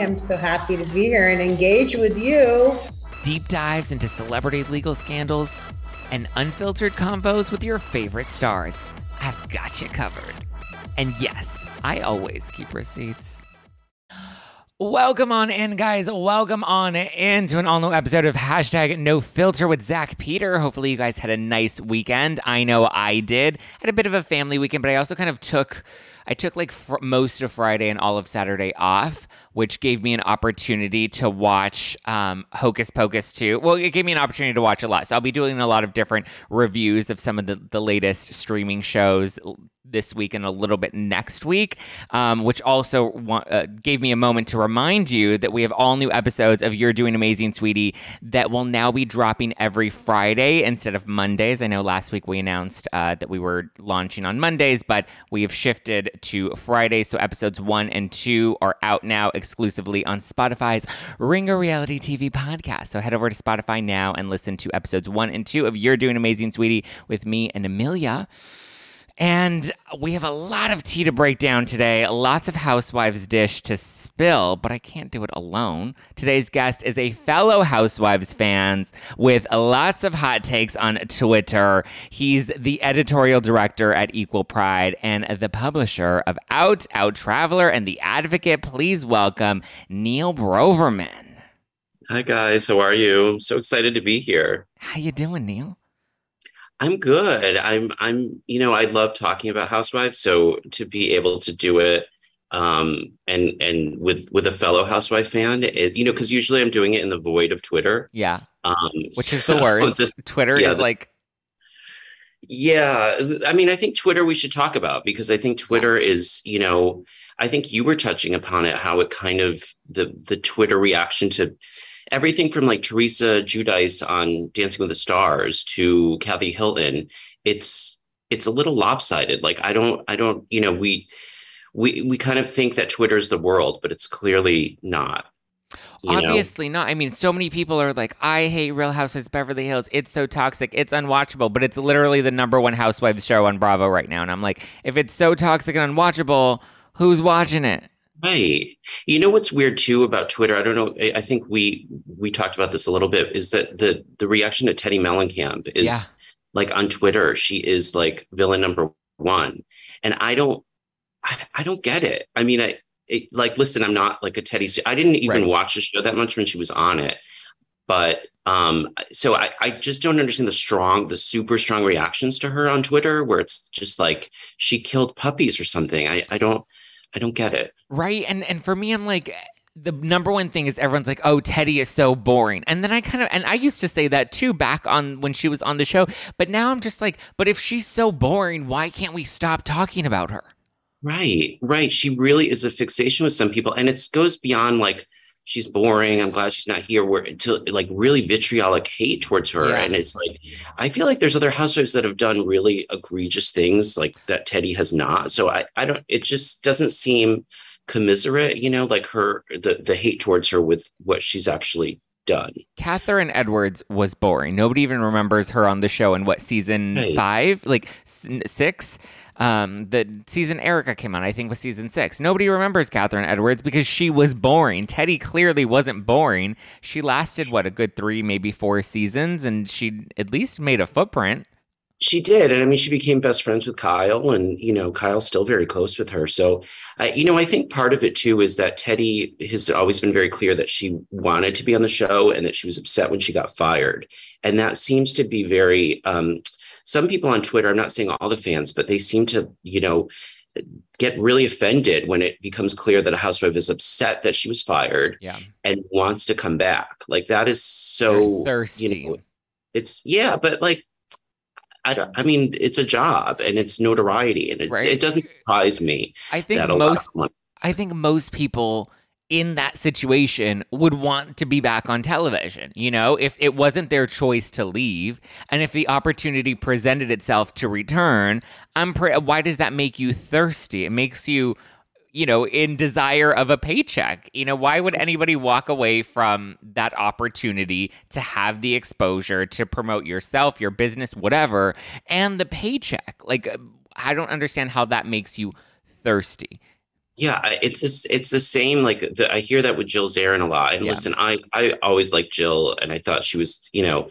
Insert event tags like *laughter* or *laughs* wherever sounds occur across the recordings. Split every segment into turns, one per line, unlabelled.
I'm so happy to be here and engage with you.
deep dives into celebrity legal scandals, and unfiltered convos with your favorite stars. I've got you covered. And yes, I always keep receipts. Welcome on in, guys. Welcome on in to an all new episode of hashtag no filter with Zach Peter. Hopefully, you guys had a nice weekend. I know I did. Had a bit of a family weekend, but I also kind of took. I took like fr- most of Friday and all of Saturday off, which gave me an opportunity to watch um, Hocus Pocus 2. Well, it gave me an opportunity to watch a lot. So I'll be doing a lot of different reviews of some of the, the latest streaming shows this week and a little bit next week, um, which also wa- uh, gave me a moment to remind you that we have all new episodes of You're Doing Amazing, Sweetie, that will now be dropping every Friday instead of Mondays. I know last week we announced uh, that we were launching on Mondays, but we have shifted to Fridays. So episodes one and two are out now exclusively on Spotify's Ringer Reality TV podcast. So head over to Spotify now and listen to episodes one and two of You're Doing Amazing, Sweetie with me and Amelia. And we have a lot of tea to break down today, lots of Housewives dish to spill, but I can't do it alone. Today's guest is a fellow Housewives fans with lots of hot takes on Twitter. He's the editorial director at Equal Pride and the publisher of Out, Out Traveler, and The Advocate. Please welcome Neil Broverman.
Hi guys, how are you? I'm so excited to be here.
How you doing, Neil?
I'm good. I'm I'm you know, I love talking about housewives, so to be able to do it um and and with with a fellow housewife fan is you know cuz usually I'm doing it in the void of Twitter.
Yeah,
Um
which is *laughs* the
so
worst.
this-
Twitter
yeah,
is like
yeah, I mean, I think Twitter we should talk about because I think Twitter is, you know, I think you were touching upon it how it kind of the the Twitter reaction to everything from like Teresa Giudice on Dancing with the Stars to Kathy Hilton, it's it's a little lopsided. Like I don't I don't, you know, we we we kind of think that Twitter is the world, but it's clearly not. you know?
Obviously not. I mean, so many people are like, I hate Real Housewives Beverly Hills. It's so toxic. It's unwatchable. But it's literally the number one Housewives show on Bravo right now. And I'm like, if it's so toxic and unwatchable, who's watching it?
Right. You know what's weird too about Twitter? I don't know. I I think we we talked about this a little bit. Is that the the reaction to Teddi Mellencamp is
Yeah.
like on Twitter, she is like villain number one, and I don't, I, I don't get it. I mean, I it, like listen. I'm not like a Teddi. I didn't even
Right.
watch the show that much when she was on it, but um, so I I just don't understand the strong, the super strong reactions to her on Twitter, where it's just like she killed puppies or something. I I don't I don't get it.
Right. And and for me, I'm like, the number one thing is everyone's like, oh, Teddi is so boring. And then I kind of, and I used to say that too back on when she was on the show. But now I'm just like, but if she's so boring, why can't we stop talking about her?
Right, right. She really is a fixation with some people, and it goes beyond like she's boring. I'm glad she's not here. Where to like really vitriolic hate towards her,
Yeah.
and it's like I feel like there's other housewives that have done really egregious things like that Teddi has not. So I, I don't. It just doesn't seem commiserate, you know, like her the the hate towards her with what she's actually done.
Kathryn Edwards was boring. Nobody even remembers her on the show in what season
Right.
five, like six. Um, the season Erika came on, I think, was season six. Nobody remembers Kathryn Edwards because she was boring. Teddi clearly wasn't boring. She lasted what a good three, maybe four seasons, and she at least made a footprint.
She did, and I mean, she became best friends with Kyle, and you know, Kyle's still very close with her. So, uh, you know, I think part of it too is that Teddi has always been very clear that she wanted to be on the show and that she was upset when she got fired, and that seems to be very. Um, some people on Twitter, I'm not saying all the fans, but they seem to, you know, get really offended when it becomes clear that a housewife is upset that she was fired
Yeah,
and wants to come back. Like that is so
They're thirsty.
You know, it's yeah, but like I don't. I mean, it's a job and it's notoriety, and it's,
Right.
it doesn't surprise me
I think
that a lot
most. I think most people in that situation would want to be back on television. You know, if it wasn't their choice to leave and if the opportunity presented itself to return, I'm pre- why does that make you thirsty? It makes you you know, in desire of a paycheck. You know, why would anybody walk away from that opportunity to have the exposure to promote yourself, your business, whatever, and the paycheck? Like, I don't understand how that makes you thirsty.
Yeah, it's just it's the same. Like the, I hear that with Jill Zarin a lot. And yeah. listen, I I always liked Jill, and I thought she was, you know,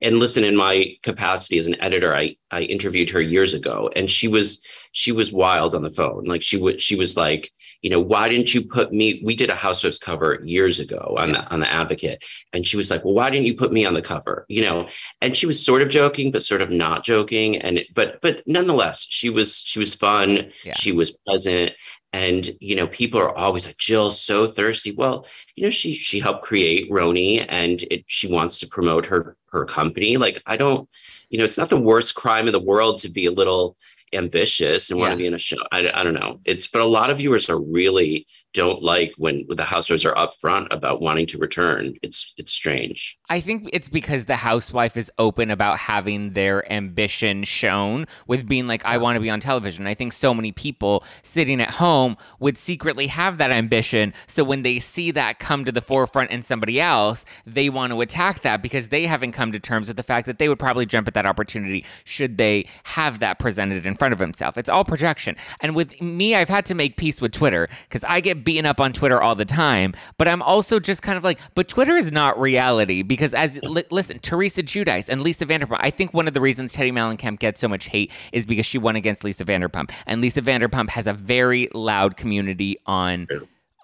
and listen, in my capacity as an editor, I I interviewed her years ago, and she was she was wild on the phone. Like she would she was like, you know, why didn't you put me? We did a Housewives cover years ago on the on the Advocate, and she was like, well, why didn't you put me on the cover? You know, and she was sort of joking, but sort of not joking, and but but nonetheless, she was she was fun. Yeah. She was pleasant and you know people are always like jill's so thirsty. Well you know she she helped create roni and it, she wants to promote her her company. Like i don't you know it's not the worst crime in the world to be a little ambitious and yeah. want to be in a show. I, I don't know. It's but a lot of viewers are really don't like when the housewives are upfront about wanting to return. It's it's strange.
I think it's because the housewife is open about having their ambition shown with being like, I want to be on television. I think so many people sitting at home would secretly have that ambition. So when they see that come to the forefront in somebody else, they want to attack that because they haven't come to terms with the fact that they would probably jump at that opportunity should they have that presented in front of themselves. It's all projection. And with me, I've had to make peace with Twitter because I get beaten up on Twitter all the time, but I'm also just kind of like, but Twitter is not reality because as li- listen, Teresa Giudice and Lisa Vanderpump, I think one of the reasons Teddi Mellencamp gets so much hate is because she won against Lisa Vanderpump, and Lisa Vanderpump has a very loud community on.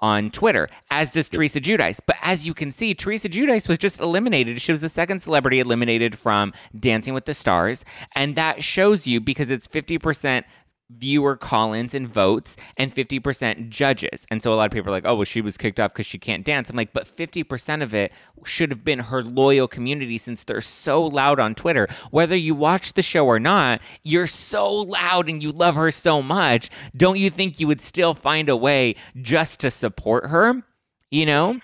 on Twitter, as does Teresa Giudice. But as you can see, Teresa Giudice was just eliminated. She was the second celebrity eliminated from Dancing with the Stars. And that shows you because it's 50% viewer call-ins and votes and 50% judges. And so a lot of people are like, "Oh, well she was kicked off cuz she can't dance." I'm like, "But 50% of it should have been her loyal community since they're so loud on Twitter. Whether you watch the show or not, you're so loud and you love her so much. Don't you think you would still find a way just to support her?" You know?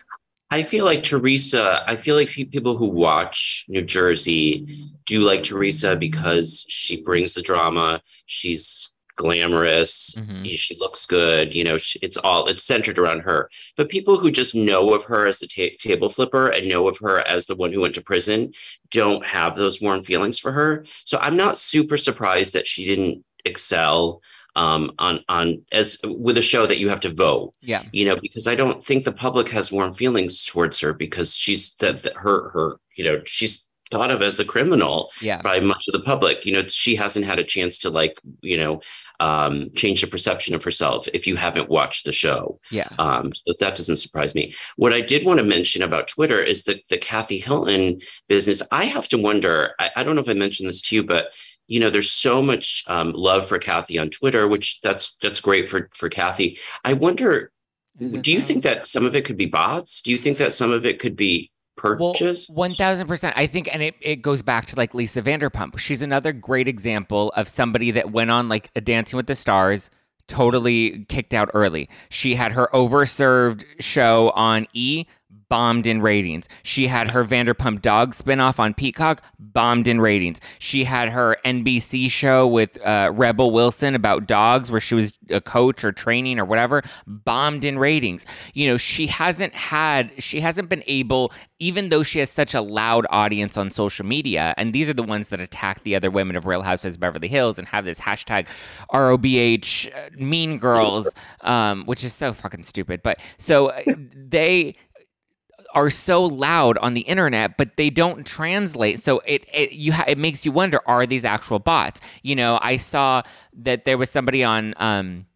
I feel like Teresa, I feel like people who watch New Jersey do like Teresa because she brings the drama. She's glamorous. Mm-hmm. She looks good. You know, she, it's all it's centered around her. But people who just know of her as the ta- table flipper and know of her as the one who went to prison don't have those warm feelings for her. So I'm not super surprised that she didn't excel um, on on as with a show that you have to vote.
Yeah,
you know, because I don't think the public has warm feelings towards her because she's that her her you know she's thought of as a criminal
yeah.
by much of the public. You know, she hasn't had a chance to like, you know, um, change the perception of herself if you haven't watched the show.
Yeah.
Um, so that doesn't surprise me. What I did want to mention about Twitter is the the Kathy Hilton business. I have to wonder. I, I don't know if I mentioned this to you, but you know, there's so much um, love for Kathy on Twitter, which that's that's great for for Kathy. I wonder. Do you think that some of it could be bots? Do you think that some of it could be purchased?
Well, 1000%. I think, and it, it goes back to like Lisa Vanderpump. She's another great example of somebody that went on like a Dancing with the Stars, totally kicked out early. She had her overserved show on E bombed in ratings. She had her Vanderpump Dog spinoff on Peacock, bombed in ratings. She had her NBC show with uh, Rebel Wilson about dogs, where she was a coach or training or whatever, bombed in ratings. You know, she hasn't had, she hasn't been able, even though she has such a loud audience on social media, and these are the ones that attack the other women of Real Housewives Beverly Hills and have this hashtag RHOBH uh, Mean Girls, um, which is so fucking stupid. But so uh, they are so loud on the internet, but they don't translate. So it it you ha- it makes you wonder: Are these actual bots? You know, I saw that there was somebody on um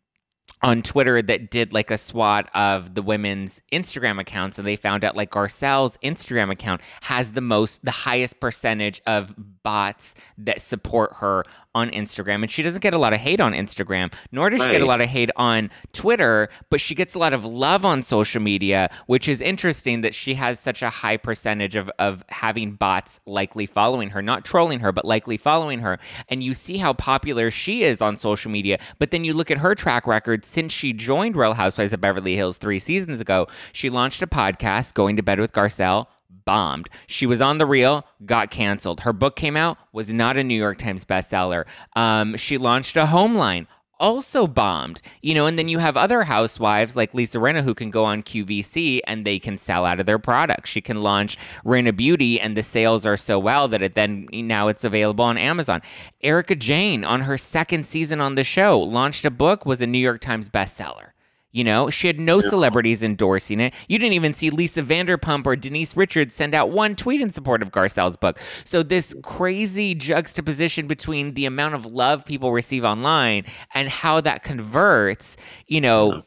on Twitter that did like a SWAT of the women's Instagram accounts, and they found out like Garcelle's Instagram account has the most, the highest percentage of bots that support her on Instagram. And she doesn't get a lot of hate on Instagram, nor does she get a lot of hate on Twitter, but she gets a lot of love on social media, which is interesting that she has such a high percentage of, of having bots likely following her, not trolling her, but likely following her. And you see how popular she is on social media. But then you look at her track record since she joined Real Housewives of Beverly Hills three seasons ago. She launched a podcast, Going to Bed with Garcelle bombed. She was on the Real, got canceled. Her book came out, was not a New York Times bestseller. Um, she launched a home line. Also bombed, you know, and then you have other housewives like Lisa Rinna who can go on QVC and they can sell out of their products. She can launch Rinna Beauty and the sales are so well that it then now it's available on Amazon. Erika Jayne on her second season on the show launched a book, was a New York Times bestseller. You know, she had no celebrities endorsing it. You didn't even see Lisa Vanderpump or Denise Richards send out one tweet in support of Garcelle's book. So this crazy juxtaposition between the amount of love people receive online and how that converts, you know,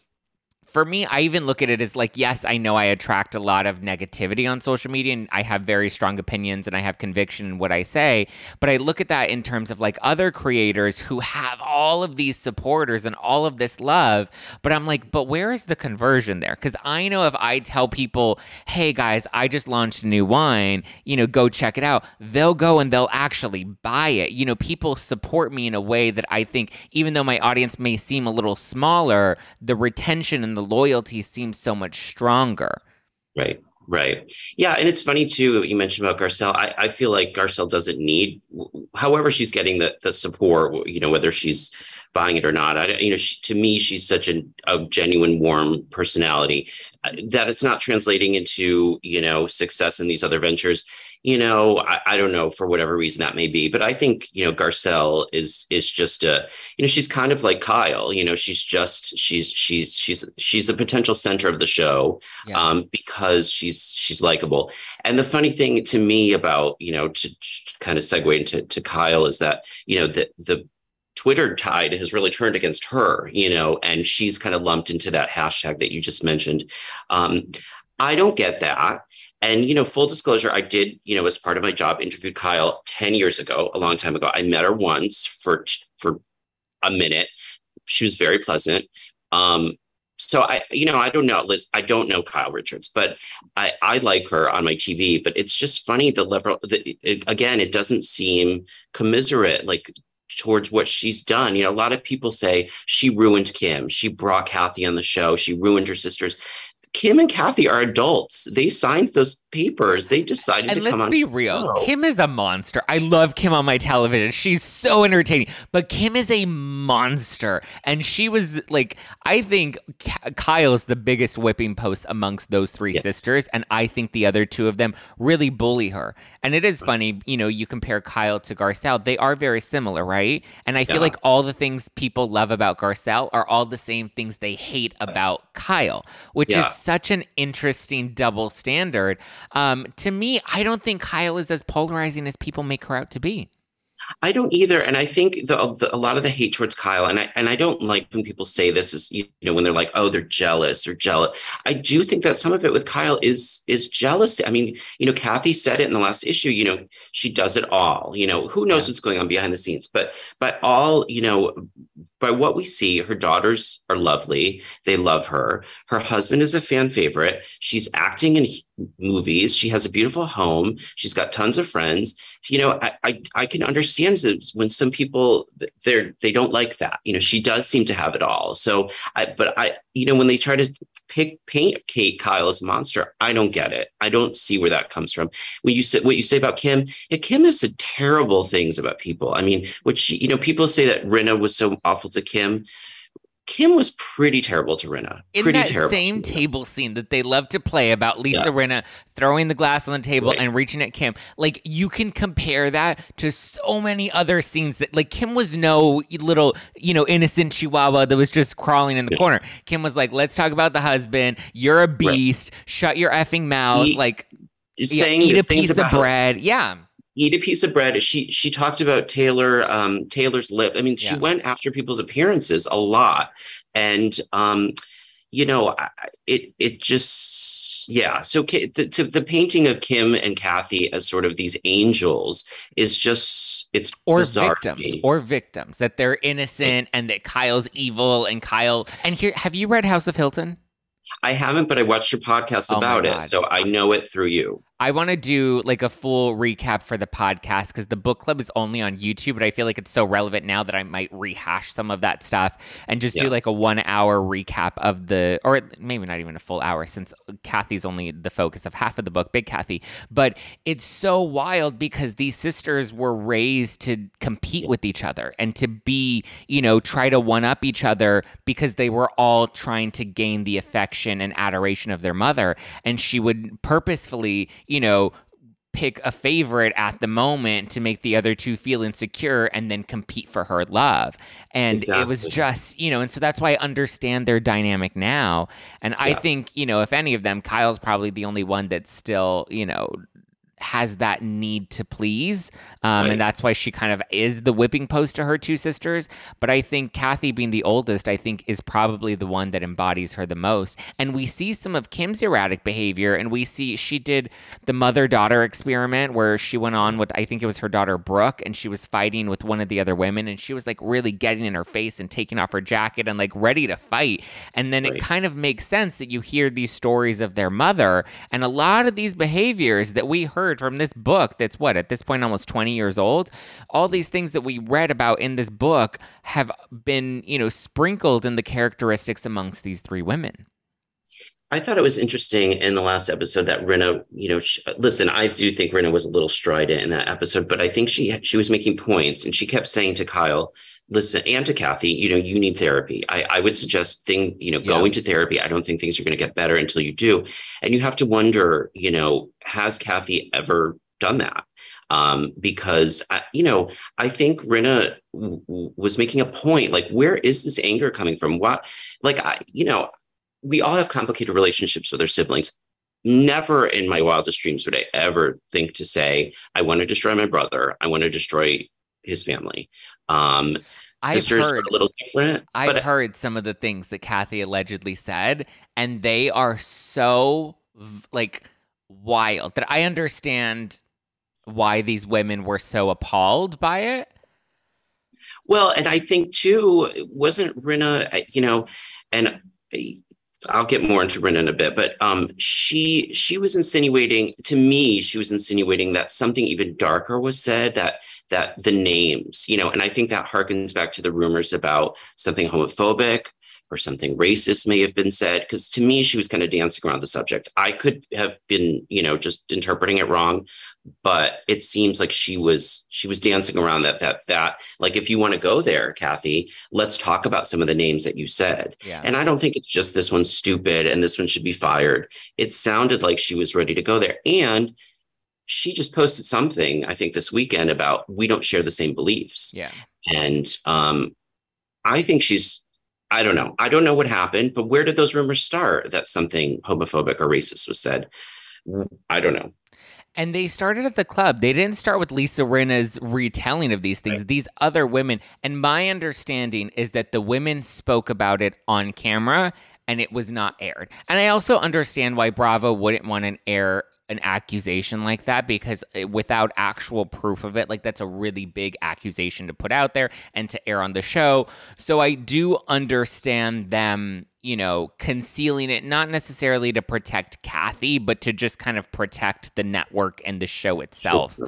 for me, I even look at it as like, yes, I know I attract a lot of negativity on social media and I have very strong opinions and I have conviction in what I say. But I look at that in terms of like other creators who have all of these supporters and all of this love. But I'm like, but where is the conversion there? Because I know if I tell people, hey guys, I just launched a new wine, you know, go check it out, they'll go and they'll actually buy it. You know, people support me in a way that I think, even though my audience may seem a little smaller, the retention and the loyalty seems so much stronger.
Right. Right. Yeah. And it's funny too, you mentioned about Garcelle. I, I feel like Garcelle doesn't need, however, she's getting the, the support, you know, whether she's buying it or not. I, you know, she, to me, she's such a, a genuine, warm personality uh, that it's not translating into, you know, success in these other ventures. You know, I, I don't know for whatever reason that may be, but I think, you know, Garcelle is, is just a, you know, she's kind of like Kyle, you know, she's just, she's, she's, she's, she's a potential center of the show
Yeah.
um, because she's she's likable. And the funny thing to me about you know to, to kind of segue into to Kyle is that you know the the Twitter tide has really turned against her, you know, and she's kind of lumped into that hashtag that you just mentioned. Um, I don't get that. And you know, full disclosure, I did, you know, as part of my job, interviewed Kyle 10 years ago, a long time ago. I met her once for for a minute. She was very pleasant. Um, so I, you know, I don't know, Liz, I don't know Kyle Richards, but I, I like her on my TV, but it's just funny the level that it, again, it doesn't seem commiserate like towards what she's done. You know, a lot of people say she ruined Kim. She brought Kathy on the show. She ruined her sisters. Kim and Kathy are adults. They signed those papers. They decided
And
to come on. let's be
real. Kim is a monster. I love Kim on my television. She's so entertaining. But Kim is a monster. And she was like, I think Kyle's the biggest whipping post amongst those three
Yes.
sisters. And I think the other two of them really bully her. And it is funny, you know, you compare Kyle to Garcelle. They are very similar, right? And I feel
Yeah.
like all the things people love about Garcelle are all the same things they hate about Kyle, which
Yeah.
is such an interesting double standard. Um, to me, I don't think Kyle is as polarizing as people make her out to be.
I don't either, and I think the, the, a lot of the hate towards Kyle, and I and I don't like when people say this is you know when they're like, oh, they're jealous or jealous. I do think that some of it with Kyle is is jealousy. I mean, you know, Kathy said it in the last issue. You know, she does it all. You know, who knows
Yeah.
what's going on behind the scenes, but but all you know. By what we see, her daughters are lovely. They love her. Her husband is a fan favorite. She's acting in movies. She has a beautiful home. She's got tons of friends you know I, I i can understand when some people they're they don't like that you know she does seem to have it all so i but i you know when they try to pick paint kate kyle as monster. I don't get it. I don't see where that comes from. When you say what you say about kim? Yeah, kim has said terrible things about people. I mean which you know people say that Rinna was so awful to kim kim was pretty terrible to Rinna.
In
pretty
that
terrible
same table scene that they love to play about Lisa
Yeah.
Rinna throwing the glass on the table
Right.
and reaching at Kim, like you can compare that to so many other scenes that, like, Kim was no little, you know, innocent chihuahua that was just crawling in the
Yeah.
corner. Kim was like, let's talk about the husband. You're a beast. Shut your effing mouth.
Eat-
like, yeah,
saying
eat a piece of
about how-
bread. Yeah.
Eat a piece of bread. She she talked about Taylor um Taylor's lip. I mean, she
Yeah.
went after people's appearances a lot. And um, you know, it it just yeah. So the, to, the painting of Kim and Kathy as sort of these angels is just it's
or victims or victims that they're innocent and that Kyle's evil and Kyle and here have you read House of Hilton?
I haven't, but I watched your podcast
Oh
about it, so I know it through you.
I want to do like a full recap for the podcast because the book club is only on YouTube, but I feel like it's so relevant now that I might rehash some of that stuff and just do like a one hour recap of the, or maybe not even a full hour since Kathy's only the focus of half of the book, Big Kathy. But it's so wild because these sisters were raised to compete with each other and to be, you know, try to one up each other because they were all trying to gain the affection and adoration of their mother. And she would purposefully, you know, pick a favorite at the moment to make the other two feel insecure and then compete for her love. And it was just, you know, and so that's why I understand their dynamic now. And I think, you know, if any of them, Kyle's probably the only one that's still, you know, has that need to please. Um,
Right.
And that's why she kind of is the whipping post to her two sisters. But I think Kathy, being the oldest, I think is probably the one that embodies her the most. And we see some of Kim's erratic behavior. And we see she did the mother daughter experiment where she went on with, I think it was her daughter Brooke, and she was fighting with one of the other women. And she was like really getting in her face and taking off her jacket and like ready to fight. And then it kind of makes sense that you hear these stories of their mother. And a lot of these behaviors that we heard from this book, that's what, at this point, almost 20 years old, all these things that we read about in this book have been, you know, sprinkled in the characteristics amongst these three women.
I thought it was interesting in the last episode that Rinna, you know, she, listen, I do think Rinna was a little strident in that episode, but I think she she was making points and she kept saying to Kyle, listen, and to Kathy, you know, you need therapy. I, I would suggest thing, you know,
Yeah.
going to therapy. I don't think things are going to get better until you do. And you have to wonder, you know, has Kathy ever done that? Um, because I, you know, I think Rinna w- w- was making a point. Like, where is this anger coming from? What, like, I, you know, we all have complicated relationships with our siblings. Never in my wildest dreams would I ever think to say, I want to destroy my brother. I want to destroy his family. Um,
I've
sisters are
heard-
a little different.
I've
but
heard some of the things that Kathy allegedly said, and they are so like wild that I understand why these women were so appalled by it.
Well, and I think too, wasn't Rinna, you know, and I- I'll get more into Rinna in a bit, but um, she she was insinuating to me, she was insinuating that something even darker was said that that the names, you know, and I think that harkens back to the rumors about something homophobic or something racist may have been said. Because to me, she was kind of dancing around the subject. I could have been, you know, just interpreting it wrong, but it seems like she was she was dancing around that that that like if you want to go there kathy let's talk about some of the names that you said
Yeah.
and i don't think it's just this one's stupid and this one should be fired it sounded like she was ready to go there and she just posted something i think this weekend about we don't share the same beliefs
yeah.
and um i think she's i don't know i don't know what happened but where did those rumors start that something homophobic or racist was said i don't know
And they started at the club. They didn't start with Lisa Rinna's retelling of these things. These other women, and my understanding is that the women spoke about it on camera and it was not aired. And I also understand why Bravo wouldn't want to air an accusation like that because uh, without actual proof of it, like that's a really big accusation to put out there and to air on the show. So I do understand them, you know, concealing it, not necessarily to protect Kathy, but to just kind of protect the network and the show itself.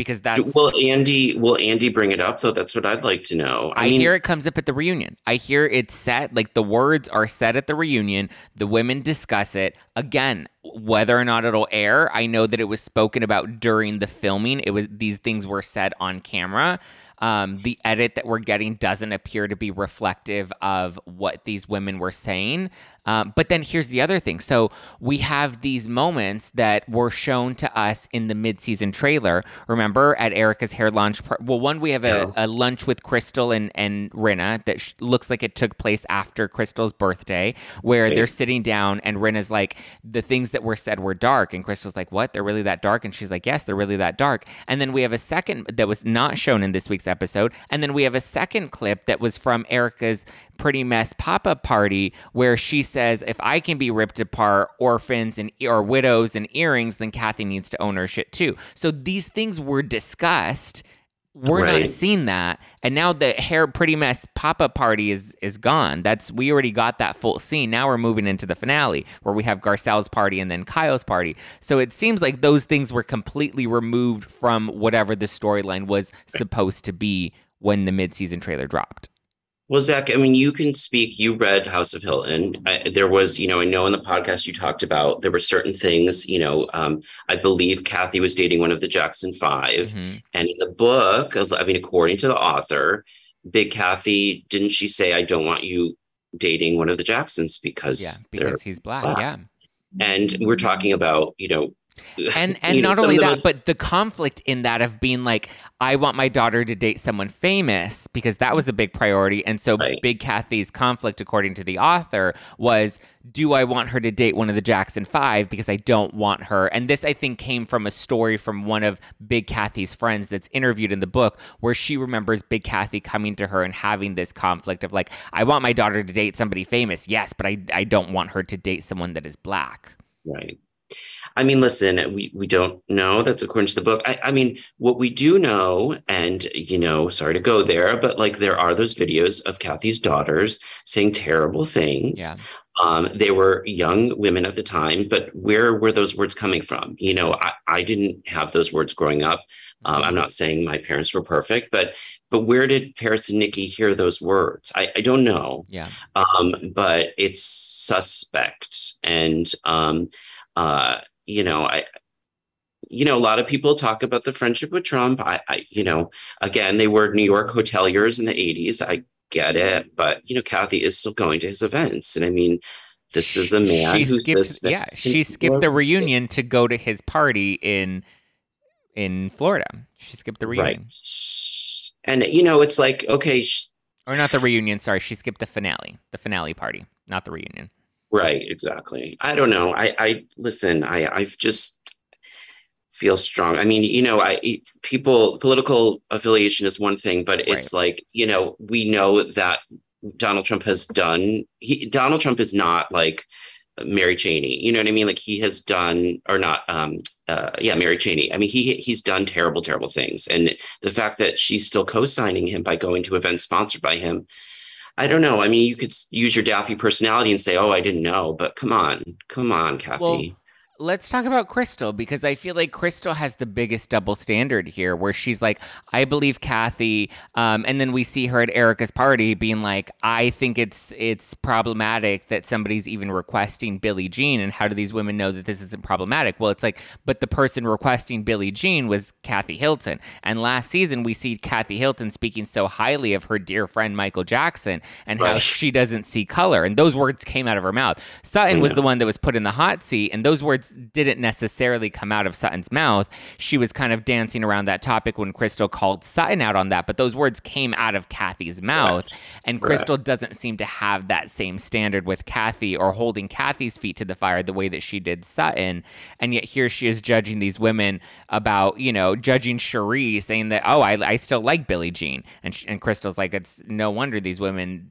Because that's
will andy will andy bring it up though that's what i'd like to know
I, hear it comes up at the reunion. I hear it's set, like the words are said at the reunion. The women discuss it. Again, whether or not it'll air, I know that it was spoken about during the filming. It was these things were said on camera. Um, the edit that we're getting doesn't appear to be reflective of what these women were saying. Um, but then here's the other thing. So we have these moments that were shown to us in the mid-season trailer. Remember at Erika's hair lunch? par- Well, one we have a, a lunch with Crystal and and Rinna that sh- looks like it took place after Crystal's birthday, where
Right.
they're sitting down and Rinna's like, the things that were said were dark, and Crystal's like, what? They're really that dark? And she's like, yes, they're really that dark. And then we have a second that was not shown in this week's episode. And then we have a second clip that was from Erika's Pretty Mess pop up party where she says, if I can be ripped apart, orphans and or widows and earrings, then Kathy needs to own her shit too. So these things were discussed. We're
Right.
not seeing that. And now the hair pretty mess pop-up party is is gone. That's we already got that full scene. Now we're moving into the finale where we have garcelle's party and then kyle's party. So it seems like those things were completely removed from whatever the storyline was supposed to be when the mid-season trailer dropped
Well, Zach, I mean, you can speak. You read House of Hilton. I, there was, you know, I know in the podcast you talked about there were certain things. You know, um, I believe Kathy was dating one of the Jackson 5
Mhm.
and in the book, I mean, according to the author, Big Kathy didn't she say, "I don't want you dating one of the Jacksons because
yeah because he's black
black.
yeah
And we're talking about, you know, *laughs*
and and not only that
most-
but the conflict in that of being like i want my daughter to date someone famous because that was a big priority. And so
Right.
big kathy's conflict according to the author was do i want her to date one of the jackson five? Because i don't want her. And this i think came from a story from one of big kathy's friends that's interviewed in the book where she remembers big kathy coming to her and having this conflict of like i want my daughter to date somebody famous yes but i, I don't want her to date someone that is black.
Right. I mean, listen, we, we don't know. That's according to the book. I, I mean, what we do know, and, you know, sorry to go there, but like there are those videos of Kathy's daughters saying terrible things.
yeah
Um, they were young women at the time, but where were those words coming from? You know, I, I didn't have those words growing up. Um, I'm not saying my parents were perfect, but but where did Paris and Nicky hear those words? I, I don't know
yeah
um, but it's suspect. And um, uh, you know, I you know, a lot of people talk about the friendship with Trump. I, I you know, again, they were New York hoteliers in the 80s. I get it, but you know, Kathy is still going to his events. And I mean, this is a man
she skipped yeah she skipped the reunion to go to his party in in florida she skipped the reunion
Right. And you know, it's like, okay, sh-
or not the reunion sorry she skipped the finale the finale party not the reunion
Right, exactly. I don't know. I, I listen. I, I just feel strong. I mean, you know, I people political affiliation is one thing, but it's like you know, we know that Donald Trump has done. He Donald Trump is not like Mary Cheney. You know what I mean? Like he has done, or not. Um, uh, yeah, Mary Cheney. I mean, he he's done terrible, terrible things, and the fact that she's still co-signing him by going to events sponsored by him. I don't know. I mean, you could use your daffy personality and say, "Oh, I didn't know," but come on, come on, Kathy.
Well, let's talk about Crystal because I feel like Crystal has the biggest double standard here, where she's like, I believe Kathy, um, and then we see her at Erika's party being like, I think it's it's problematic that somebody's even requesting Billie Jean, and how do these women know that this isn't problematic? Well, it's like, but the person requesting Billie Jean was Kathy Hilton, and last season we see Kathy Hilton speaking so highly of her dear friend Michael Jackson and how she doesn't see color, and those words came out of her mouth. Sutton was the one that was put in the hot seat, and those words didn't necessarily come out of Sutton's mouth. She was kind of dancing around that topic when Crystal called Sutton out on that, but those words came out of Kathy's mouth. And Crystal doesn't seem to have that same standard with Kathy or holding Kathy's feet to the fire the way that she did Sutton. And yet here she is judging these women about, you know, judging Sheree, saying that, oh, I, I still like Billie Jean. And, sh- and Crystal's like, it's no wonder these women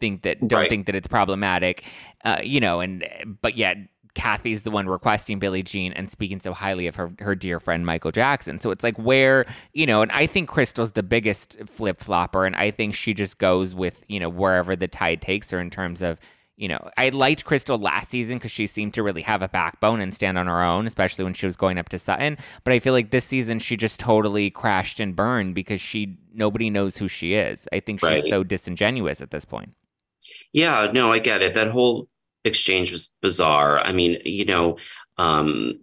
think that, don't
Right.
think that it's problematic, uh, you know, and, but yet, Kathy's the one requesting Billie Jean and speaking so highly of her her dear friend Michael Jackson. So it's like where, you know, and I think Crystal's the biggest flip flopper and I think she just goes with, you know, wherever the tide takes her in terms of, you know, I liked Crystal last season because she seemed to really have a backbone and stand on her own, especially when she was going up to Sutton. But I feel like this season she just totally crashed and burned because she nobody knows who she is. I think she's
Right.
so disingenuous at this point.
Yeah, no, I get it. That whole exchange was bizarre. I mean, you know, um,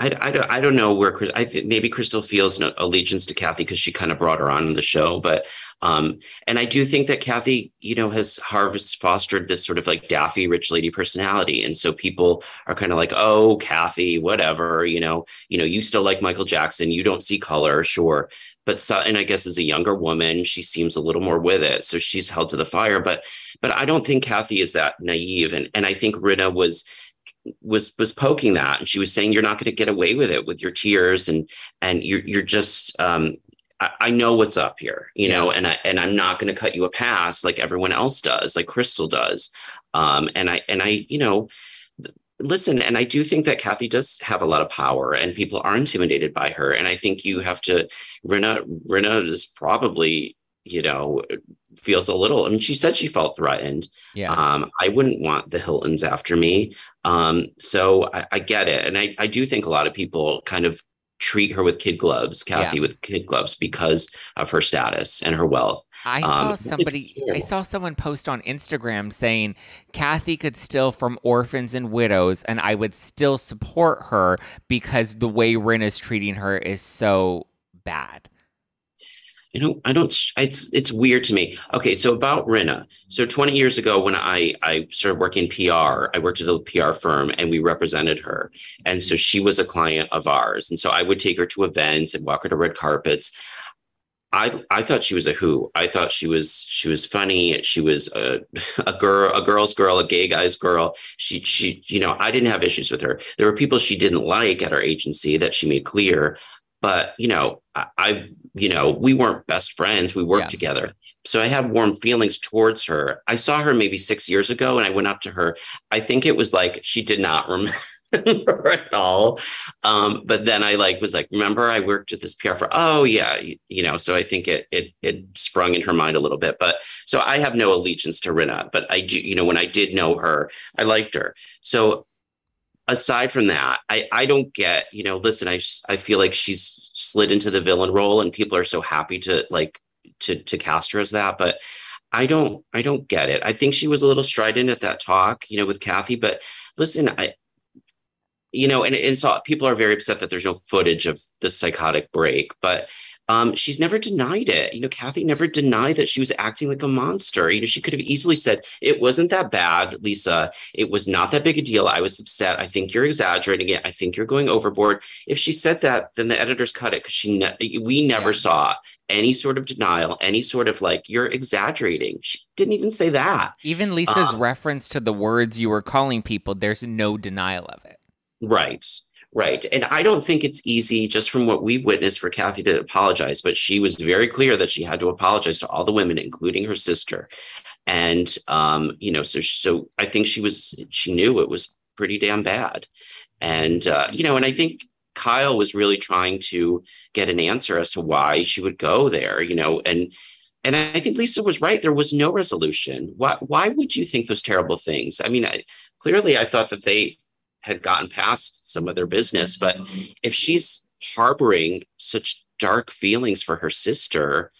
I, I, don't, I don't know where I think maybe Crystal feels an allegiance to Kathy because she kind of brought her on the show. But, um, and I do think that Kathy, you know, has harvest fostered this sort of like daffy rich lady personality. And so people are kind of like, oh, Kathy, whatever, you know, you know, you still like Michael Jackson. You don't see color. Sure. But Sutton, I guess, as a younger woman. She seems a little more with it. So she's held to the fire. But but I don't think Kathy is that naive. And and I think Rinna was was was poking that and she was saying you're not going to get away with it with your tears and and you're you're just um I, I know what's up here, you yeah. know, and I and I'm not going to cut you a pass like everyone else does, like Crystal does. Um, and I and I, you know, listen, and I do think that Kathy does have a lot of power, and people are intimidated by her. And I think you have to, Rinna, Rinna is probably, you know, feels a little. I mean, she said she felt threatened.
Yeah.
Um, I wouldn't want the Hiltons after me. Um, so I, I get it, and I I do think a lot of people kind of treat her with kid gloves, Kathy yeah. with kid gloves because of her status and her wealth.
I saw um, somebody I saw someone post on Instagram saying Kathy could steal from orphans and widows and I would still support her because the way Rin is treating her is so bad.
You know, I don't. It's it's weird to me. Okay, so about Rinna. So 20 years ago, when I I started working PR, I worked at a PR firm, and we represented her. And so she was a client of ours, and so I would take her to events and walk her to red carpets. I I thought she was a who. I thought she was she was funny. She was a *laughs* a girl, a girl's girl, a gay guy's girl. She she you know I didn't have issues with her. There were people she didn't like at our agency that she made clear, but you know I, I you know we weren't best friends. We worked yeah. together, so I have warm feelings towards her. I saw her maybe six years ago, and I went up to her. I think it was like she did not remember. *laughs* *laughs* at all. Um, but then I like was like, remember I worked at this PR for oh yeah, you, you, know, so I think it it it sprung in her mind a little bit. But so I have no allegiance to Rinna, but I do, you know, when I did know her, I liked her. So aside from that, I I don't get, you know, listen, I I feel like she's slid into the villain role and people are so happy to like to to cast her as that, but I don't I don't get it. I think she was a little strident at that talk, you know, with Kathy, but listen, I you know, and, and so people are very upset that there's no footage of the psychotic break, but um, she's never denied it. You know, Kathy never denied that she was acting like a monster. You know, she could have easily said, It wasn't that bad, Lisa. It was not that big a deal. I was upset. I think you're exaggerating it. I think you're going overboard. If she said that, then the editors cut it because she ne- we never yeah. saw any sort of denial, any sort of like, you're exaggerating. She didn't even say that.
Even Lisa's um, reference to the words you were calling people, there's no denial of it.
Right. Right. And I don't think it's easy just from what we've witnessed for Kathy to apologize, but she was very clear that she had to apologize to all the women, including her sister. And, um, you know, so, so I think she was, she knew it was pretty damn bad. And, uh, you know, and I think Kyle was really trying to get an answer as to why she would go there, you know, and, and I think Lisa was right. There was no resolution. Why, why would you think those terrible things? I mean, I, clearly I thought that they, had gotten past some of their business. But if she's harboring such dark feelings for her sister,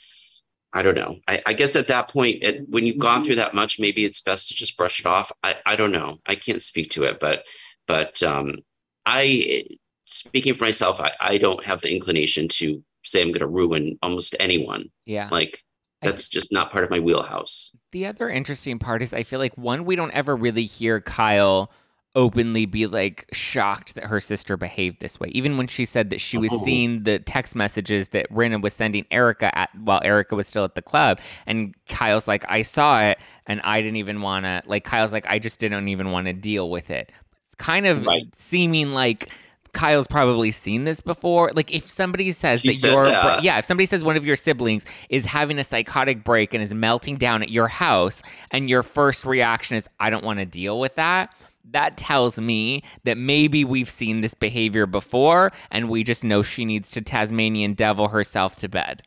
I don't know. I, I guess at that point, it, when you've gone through that much, maybe it's best to just brush it off. I, I don't know. I can't speak to it, but but um, I, speaking for myself, I, I don't have the inclination to say I'm going to ruin almost anyone.
Yeah,
like that's just not part of my wheelhouse.
The other interesting part is I feel like one, we don't ever really hear Kyle openly be like shocked that her sister behaved this way. Even when she said that she was oh. seeing the text messages that Rinna was sending Erika at while Erika was still at the club. And Kyle's like, I saw it and I didn't even want to, like, Kyle's like, I just didn't even want to deal with it. It's kind of right. seeming like. Kyle's probably seen this before. Like if somebody says she that your yeah, if somebody says one of your siblings is having a psychotic break and is melting down at your house and your first reaction is I don't want to deal with that, that tells me that maybe we've seen this behavior before and we just know she needs to Tasmanian devil herself to bed.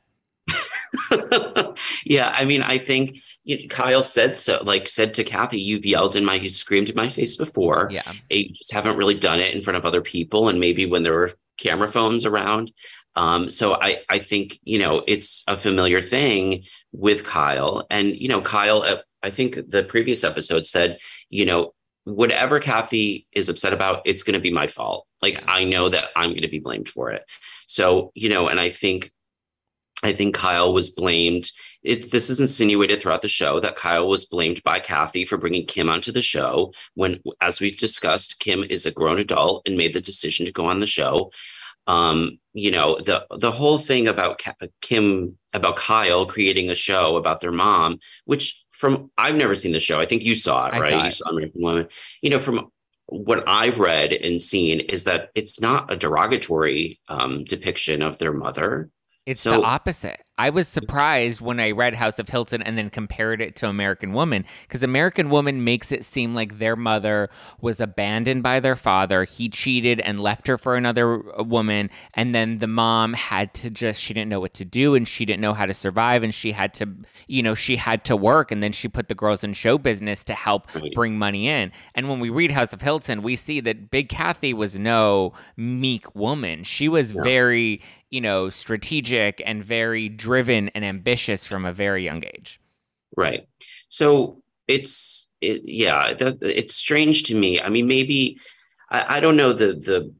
*laughs*
yeah, I mean, I think you know, Kyle said so, like said to Kathy, you've yelled in my, you screamed in my face before.
Yeah.
You just haven't really done it in front of other people. And maybe when there were camera phones around. Um, so I, I think, you know, it's a familiar thing with Kyle. And, you know, Kyle, uh, I think the previous episode said, you know, whatever Kathy is upset about, it's going to be my fault. Like I know that I'm going to be blamed for it. So, you know, and I think, I think Kyle was blamed. It, this is insinuated throughout the show that Kyle was blamed by Kathy for bringing Kim onto the show. When, as we've discussed, Kim is a grown adult and made the decision to go on the show. Um, you know, the the whole thing about Kim about Kyle creating a show about their mom, which from I've never seen the show. I think you saw it,
I
right?
Saw it.
You saw American Woman. You know, from what I've read and seen is that it's not a derogatory um, depiction of their mother.
It's
So-
the opposite. I was surprised when I read House of Hilton and then compared it to American Woman because American Woman makes it seem like their mother was abandoned by their father. He cheated and left her for another uh, woman. And then the mom had to just, she didn't know what to do and she didn't know how to survive. And she had to, you know, she had to work. And then she put the girls in show business to help bring money in. And when we read House of Hilton, we see that Big Kathy was no meek woman. She was
Yeah.
very, you know, strategic and very driven and ambitious from a very young age.
Right. So it's it, yeah, that, it's strange to me. I mean, maybe I, I don't know the the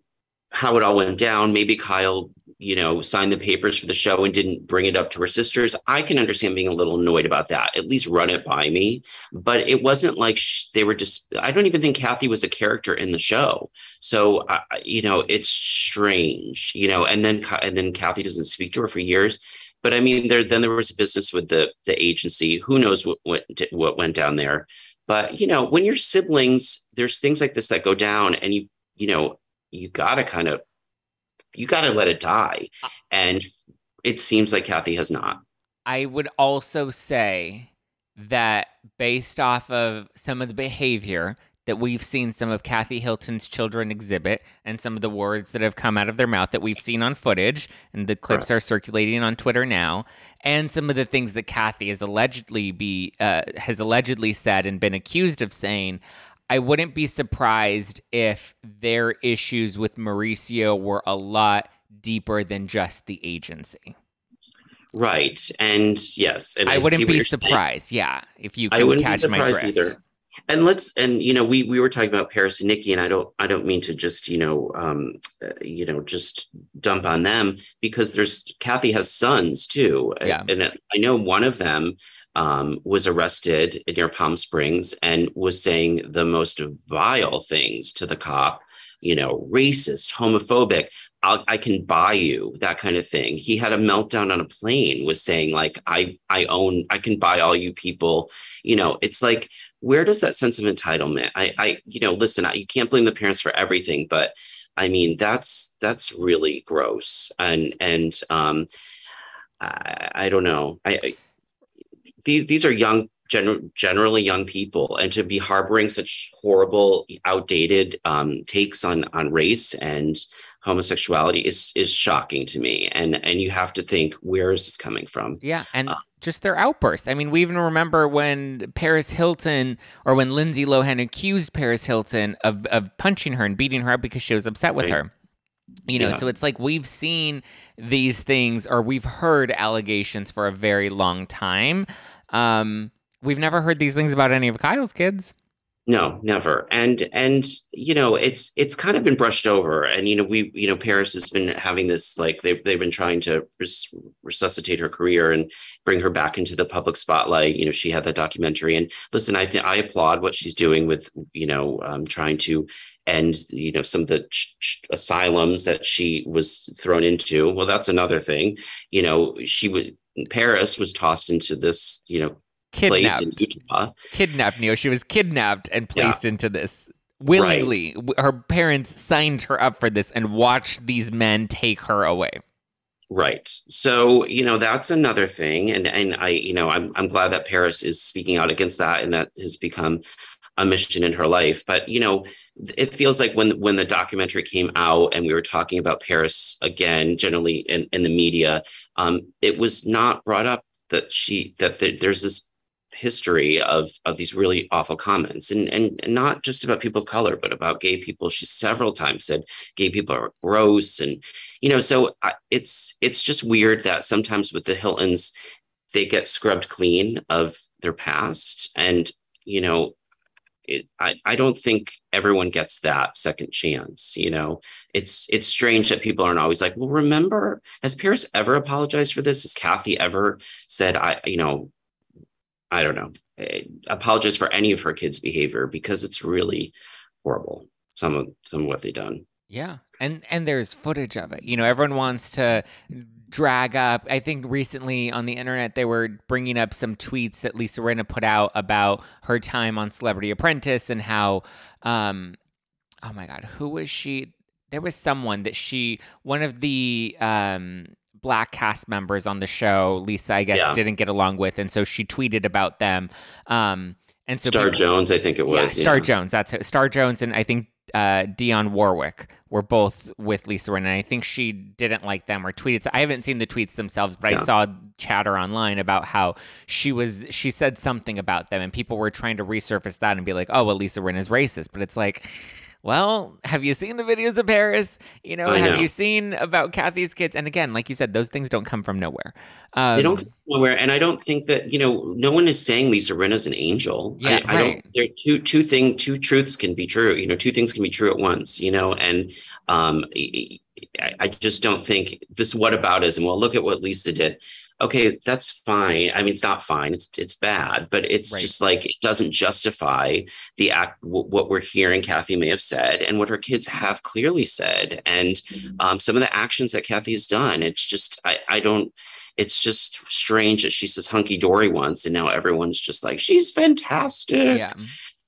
how it all went down. Maybe Kyle, you know, signed the papers for the show and didn't bring it up to her sisters. I can understand being a little annoyed about that. At least run it by me. But it wasn't like sh- they were just. I don't even think Kathy was a character in the show. So you know, it's strange. You know, and then and then Kathy doesn't speak to her for years. But I mean, there then there was a business with the the agency. Who knows what what what went down there? But you know, when you're siblings, there's things like this that go down, and you you know you gotta kind of you gotta let it die. Uh, and it seems like Kathy has not.
I would also say that based off of some of the behavior that we've seen some of Kathy Hilton's children exhibit and some of the words that have come out of their mouth that we've seen on footage and the clips are circulating on Twitter now and some of the things that Kathy has allegedly be uh, has allegedly said and been accused of saying I wouldn't be surprised if their issues with Mauricio were a lot deeper than just the agency.
Right. And yes, and
I,
see
wouldn't be
saying.
surprised. Yeah, if you
I wouldn't be
catch my
surprised
drift.
either. And let's and you know we we were talking about Paris and Nicky, and I don't I don't mean to just you know um uh, you know just dump on them because there's Kathy has sons too,
Yeah.
and I know one of them um was arrested near Palm Springs and was saying the most vile things to the cop, you know, racist, homophobic. I'll, I can buy you that kind of thing. He had a meltdown on a plane, was saying like I I own I can buy all you people. You know, it's like where does that sense of entitlement i i you know listen I, you can't blame the parents for everything but i mean that's that's really gross and and um i, I don't know i, I these these are young gen- generally young people and to be harboring such horrible outdated um takes on on race and homosexuality is is shocking to me and and you have to think where is this coming from
Yeah, and
Uh,
just their outbursts. I mean, we even remember when Paris Hilton or when Lindsay Lohan accused Paris Hilton of of punching her and beating her up because she was upset with
Right.
her. You know,
Yeah.
so it's like we've seen these things or we've heard allegations for a very long time. Um, we've never heard these things about any of Kyle's kids.
No, never. And and you know, it's it's kind of been brushed over. And you know, we you know, Paris has been having this like they've they've been trying to res- resuscitate her career and bring her back into the public spotlight. You know, she had that documentary. And listen, I think I applaud what she's doing with you know, um, trying to end you know some of the ch- ch- asylums that she was thrown into. Well, that's another thing. You know, she would Paris was tossed into this you know
Kidnapped.
Utah.
Kidnapped, Neo. She was kidnapped and placed into this willingly. W Her parents signed her up for this and watched these men take her away.
Right. So, you know, that's another thing. And and I, you know, I'm I'm glad that Paris is speaking out against that and that has become a mission in her life. But, you know, it feels like when when the documentary came out and we were talking about Paris again, generally in, in the media, um, it was not brought up that she that there- there's this history of of these really awful comments. And, and and not just about people of color but about gay people. She several times said gay people are gross. And you know so I, it's it's just weird that sometimes with the hiltons they get scrubbed clean of their past. And you know it, I, I don't think everyone gets that second chance you know. It's it's strange that people aren't always like well remember has Paris ever apologized for this? Has Kathy ever said I you know I don't know apologize for any of her kids behavior because it's really horrible some of some of what they done
Yeah. And and there's footage of it. You know, everyone wants to drag up. I think recently on the internet they were bringing up some tweets that Lisa Rinna put out about her time on Celebrity Apprentice and how um oh my god, who was she? There was someone that she one of the um black cast members on the show. Lisa, I guess,
Yeah.
didn't get along with, and so she tweeted about them. Um, and so
Star
people-
Jones, I think it was.
yeah, Star
yeah.
Jones. That's it. Star Jones, and I think uh, Dionne Warwick were both with Lisa Rinna. And I think she didn't like them or tweeted. So I haven't seen the tweets themselves, but
Yeah.
I saw chatter online about how she was. She said something about them, and people were trying to resurface that and be like, "Oh, well, Lisa Rinna is racist," but it's like. Well, have you seen the videos of Paris? You know,
I
have
know.
you seen about Kathy's kids? And again, like you said, those things don't come from nowhere. Um,
They don't go nowhere, and I don't think that you know. No one is saying Lisa Rinna's an angel.
Yeah,
I, I
right.
don't. There are two two thing two truths can be true. You know, two things can be true at once. You know, and um, I, I just don't think this whataboutism. Well, look at what Lisa did. Okay, that's fine. I mean, it's not fine. It's it's bad, but it's
Right.
just like it doesn't justify the act. W- what we're hearing Kathy may have said, and what her kids have clearly said, and um, some of the actions that Kathy has done. It's just I I don't it's just strange that she says hunky dory once and now everyone's just like she's fantastic
Yeah.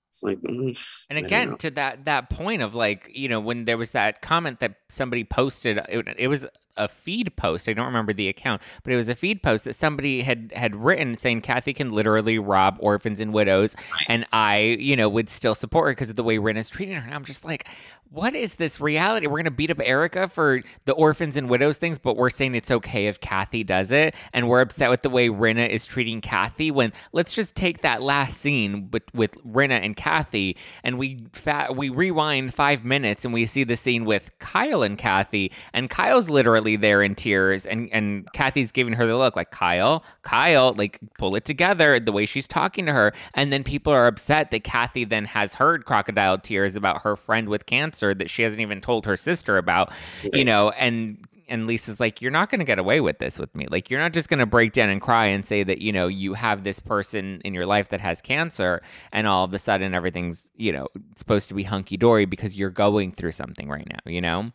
it's like mm,
And again, to that that point of like, you know, when there was that comment that somebody posted, it, it was a feed post. I don't remember the account, but it was a feed post that somebody had had written saying Kathy can literally rob orphans and widows, and I, you know, would still support her because of the way Rinna is treating her. And I'm just like, what is this reality? We're gonna beat up Erika for the orphans and widows things, but we're saying it's okay if Kathy does it, and we're upset with the way Rinna is treating Kathy. When let's just take that last scene with with Rinna and Kathy, and we fa- we rewind five minutes, and we see the scene with Kyle and Kathy, and Kyle's literally there in tears, and and Kathy's giving her the look like Kyle, Kyle, like pull it together. The way she's talking to her, and then people are upset that Kathy then has heard crocodile tears about her friend with cancer that she hasn't even told her sister about, you know, and and Lisa's like, you're not going to get away with this with me. Like, you're not just going to break down and cry and say that, you know, you have this person in your life that has cancer and all of a sudden everything's, you know, supposed to be hunky dory because you're going through something right now, you know?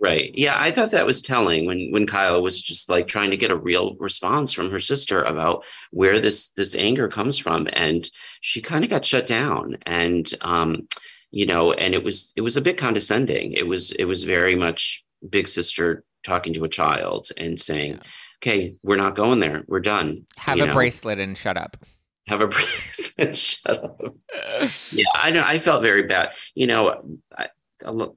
Right yeah i thought that was telling when when kyle was just like trying to get a real response from her sister about where this this anger comes from and she kind of got shut down and um you know and it was it was a bit condescending it was it was very much big sister talking to a child and saying
Yeah.
okay we're not going there we're done
Have
you
a
know?
bracelet and shut up.
have a *laughs* bracelet shut up *laughs* yeah i know i felt very bad you know i look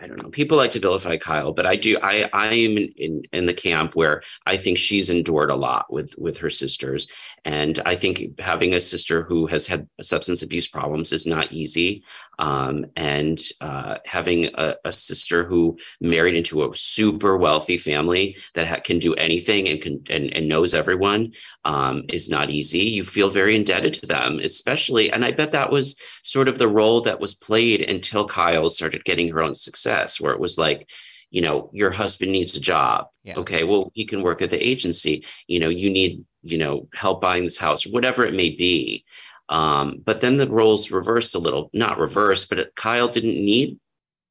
I don't know. People like to vilify Kyle, but I do. I I am in, in in the camp where I think she's endured a lot with with her sisters, and I think having a sister who has had substance abuse problems is not easy. Um, and uh, having a, a sister who married into a super wealthy family that ha- can do anything and can and, and knows everyone um, is not easy. You feel very indebted to them, especially. And I bet that was sort of the role that was played until Kyle started getting her own success, where it was like, you know, your husband needs a job.
Yeah.
Okay, well, he can work at the agency. You know, you need, you know, help buying this house, whatever it may be. Um, but then the roles reversed a little, not reversed, but Kyle didn't need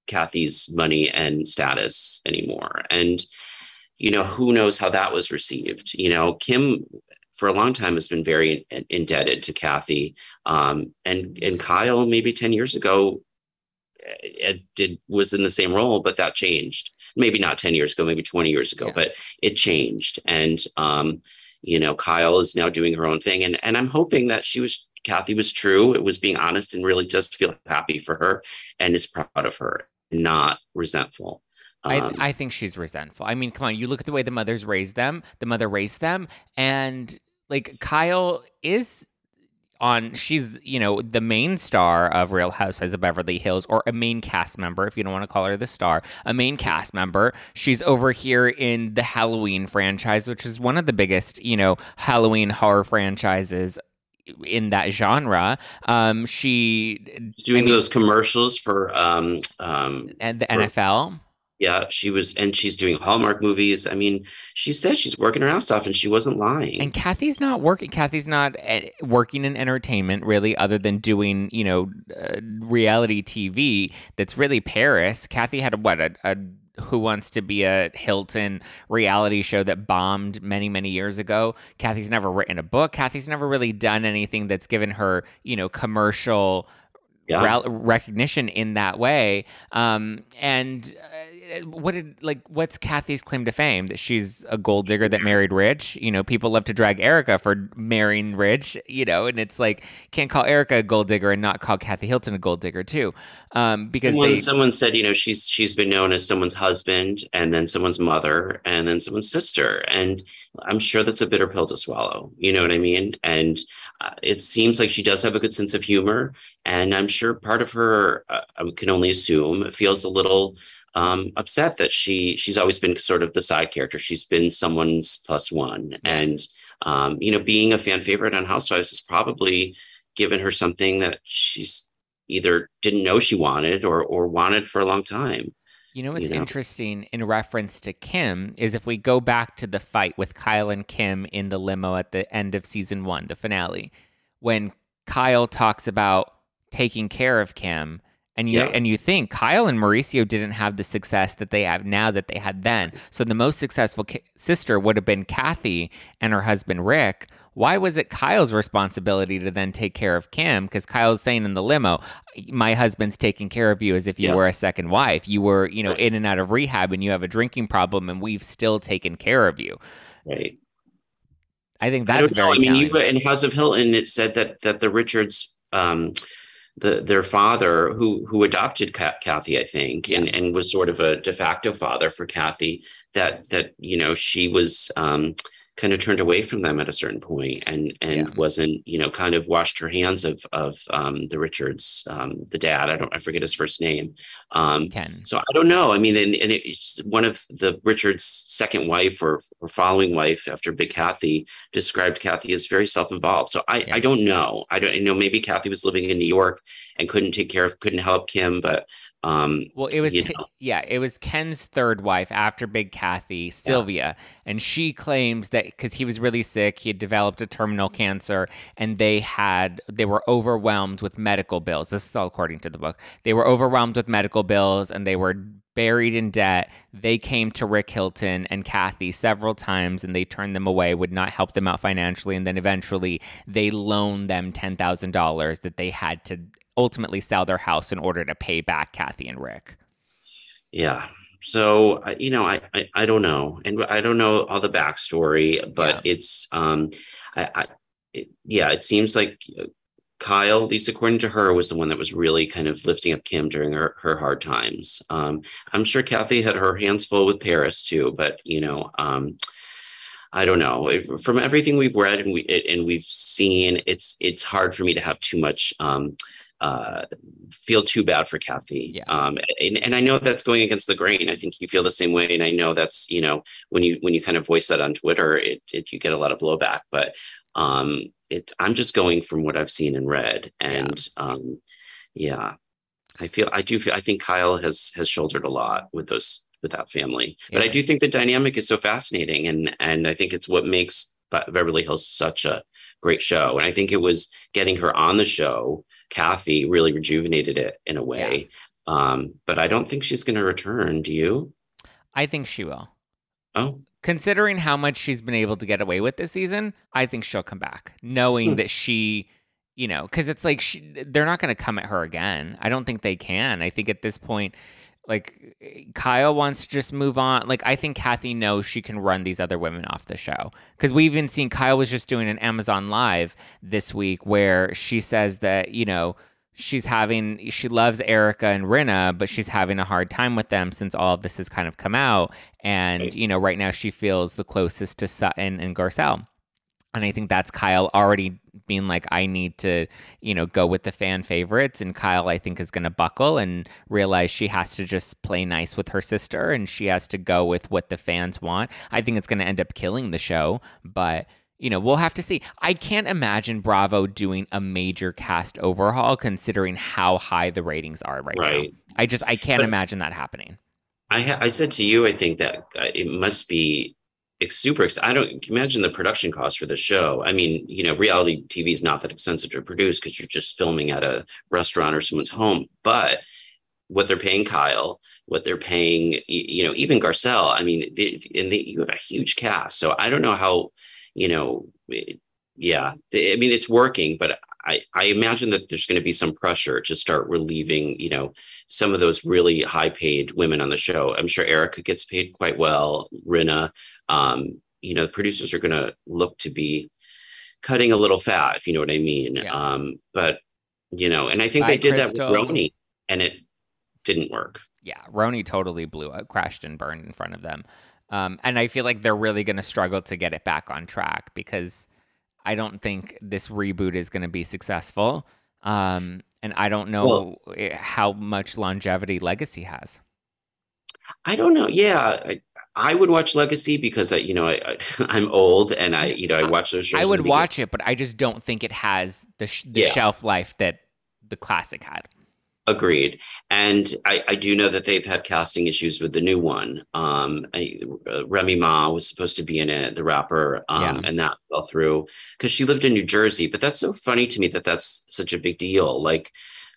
Kathy's money and status anymore. And, you know, who knows how that was received? You know, Kim for a long time has been very in- indebted to Kathy. Um, and and Kyle maybe 10 years ago it did was in the same role, but that changed. Maybe not 10 years ago, maybe 20 years ago,
Yeah.
but it changed. And um, you know, Kyle is now doing her own thing. And and I'm hoping that she was Kathy was true. It was being honest and really just feel happy for her and is proud of her, not resentful.
I,
Um,
I think she's resentful. I mean, come on, you look at the way the mothers raised them, the mother raised them, and like Kyle is on, she's, you know, the main star of Real Housewives of Beverly Hills, or a main cast member, if you don't want to call her the star, a main cast member. She's over here in the Halloween franchise, which is one of the biggest, you know, Halloween horror franchises in that genre. Um, she
doing
I mean-
those commercials for um um
and the
for-
NFL.
Yeah she was and she's doing hallmark movies i mean she said she's working her ass off and she wasn't lying
And Kathy's not working. Kathy's not eh, working in entertainment really, other than doing you know uh, reality TV. That's really Paris. Kathy had a, what a, a Who Wants to Be a Hilton reality show that bombed many many years ago. Kathy's never written a book. Kathy's never really done anything that's given her you know commercial
yeah
recognition in that way. Um, and uh, what did like what's Kathy's claim to fame? That she's a gold digger that married rich. You know, people love to drag Erika for marrying rich. You know, and it's like can't call Erika a gold digger and not call Kathy Hilton a gold digger too, um, because
someone,
they,
someone said you know she's she's been known as someone's husband and then someone's mother and then someone's sister, and I'm sure that's a bitter pill to swallow. You know what I mean? And uh, it seems like she does have a good sense of humor, and I'm sure part of her, uh, I can only assume, feels a little um, upset that she she's always been sort of the side character. She's been someone's plus one, and um, you know, being a fan favorite on Housewives has probably given her something that she's either didn't know she wanted or or wanted for a long time.
You know what's you know? interesting in reference to Kim is if we go back to the fight with Kyle and Kim in the limo at the end of season one, the finale, when Kyle talks about taking care of Kim and you yeah. and you think Kyle and Mauricio didn't have the success that they have now that they had then. So the most successful ki- sister would have been Kathy and her husband Rick. Why was it Kyle's responsibility to then take care of Kim? Because Kyle's saying in the limo, "My husband's taking care of you as if you yeah. were a second wife. You were, you know, right. in and out of rehab, and you have a drinking problem, and we've still taken care of you."
Right.
I think that's I very. Know. I mean, you,
in House of Hilton, it said that that the Richards. Um, the, their father, who who adopted Kathy, I think, and, and was sort of a de facto father for Kathy, that that you know she was um, kind of turned away from them at a certain point and and yeah. wasn't you know kind of washed her hands of of um, the Richards um, the dad. I don't I forget his first name. Um, Ken. so I don't know. I mean and, and it's one of the Richards second wife or, or following wife after Big Kathy described Kathy as very self-involved. So I yeah. I don't know. I don't you know maybe Kathy was living in New York and couldn't take care of couldn't help Kim but um,
well, it was you know. yeah, it was Ken's third wife after Big Kathy, Sylvia, yeah. and she claims that because he was really sick, he had developed a terminal cancer, and they had they were overwhelmed with medical bills. This is all according to the book. They were overwhelmed with medical bills, and they were buried in debt. They came to Rick Hilton and Kathy several times, and they turned them away, would not help them out financially, and then eventually they loaned them ten thousand dollars that they had to ultimately sell their house in order to pay back Kathy and Rick.
Yeah. So you know, I, I, I don't know, and I don't know all the backstory, but yeah. it's um, I, I it, yeah, it seems like Kyle, at least according to her, was the one that was really kind of lifting up Kim during her, her hard times. Um, I'm sure Kathy had her hands full with Paris too, but you know, um, I don't know. From everything we've read and we and we've seen, it's it's hard for me to have too much um, uh, feel too bad for Kathy. Yeah. Um, and, and I know that's going against the grain. I think you feel the same way. And I know that's, you know, when you, when you kind of voice that on Twitter, it, it you get a lot of blowback, but um, it, I'm just going from what I've seen and read. And yeah. Um, yeah, I feel, I do feel, I think Kyle has, has shouldered a lot with those, with that family, yeah. but I do think the dynamic is so fascinating. And, and I think it's what makes Beverly Hills such a great show. And I think it was getting her on the show Kathy really rejuvenated it in a way. Yeah. Um, but I don't think she's going to return. Do you?
I think she will.
Oh.
Considering how much she's been able to get away with this season, I think she'll come back, knowing hmm. that she, you know, because it's like she, they're not going to come at her again. I don't think they can. I think at this point, like Kyle wants to just move on. Like I think Kathy knows she can run these other women off the show because we've even seen Kyle was just doing an Amazon live this week where she says that you know she's having she loves Erika and Rinna, but she's having a hard time with them since all of this has kind of come out. And you know right now she feels the closest to Sutton and Garcelle. And I think that's Kyle already being like, I need to, you know, go with the fan favorites. And Kyle, I think, is going to buckle and realize she has to just play nice with her sister and she has to go with what the fans want. I think it's going to end up killing the show, but. You know, we'll have to see. I can't imagine Bravo doing a major cast overhaul considering how high the ratings are right, right. now. I just I can't but imagine that happening.
I ha- I said to you, I think that uh, it must be it's super i don't imagine the production cost for the show i mean you know reality tv is not that expensive to produce because you're just filming at a restaurant or someone's home but what they're paying kyle what they're paying you know even garcelle i mean they, and they, you have a huge cast so i don't know how you know it, yeah i mean it's working but I, I imagine that there's going to be some pressure to start relieving, you know, some of those really high paid women on the show. I'm sure Erika gets paid quite well, Rinna. Um, you know, the producers are going to look to be cutting a little fat, if you know what I mean.
Yeah.
Um, but you know, and I think
Bye,
they did
Crystal.
that with RHONY, and it didn't work.
Yeah, RHONY totally blew up, crashed and burned in front of them. Um, and I feel like they're really going to struggle to get it back on track because I don't think this reboot is going to be successful. Um, and I don't know i- how much longevity Legacy has.
I don't know. Yeah, I, I would watch Legacy because I, you know, I, I *laughs* I'm old and I, you know, I watch those shows.
I would watch it, but I just don't think it has the, sh- the
Yeah.
shelf life that the classic had.
Agreed. And I, I do know that they've had casting issues with the new one. Um, I, uh, Remy Ma was supposed to be in it, the rapper, um,
Yeah.
and that fell through because she lived in New Jersey. But that's so funny to me that that's such a big deal. Like,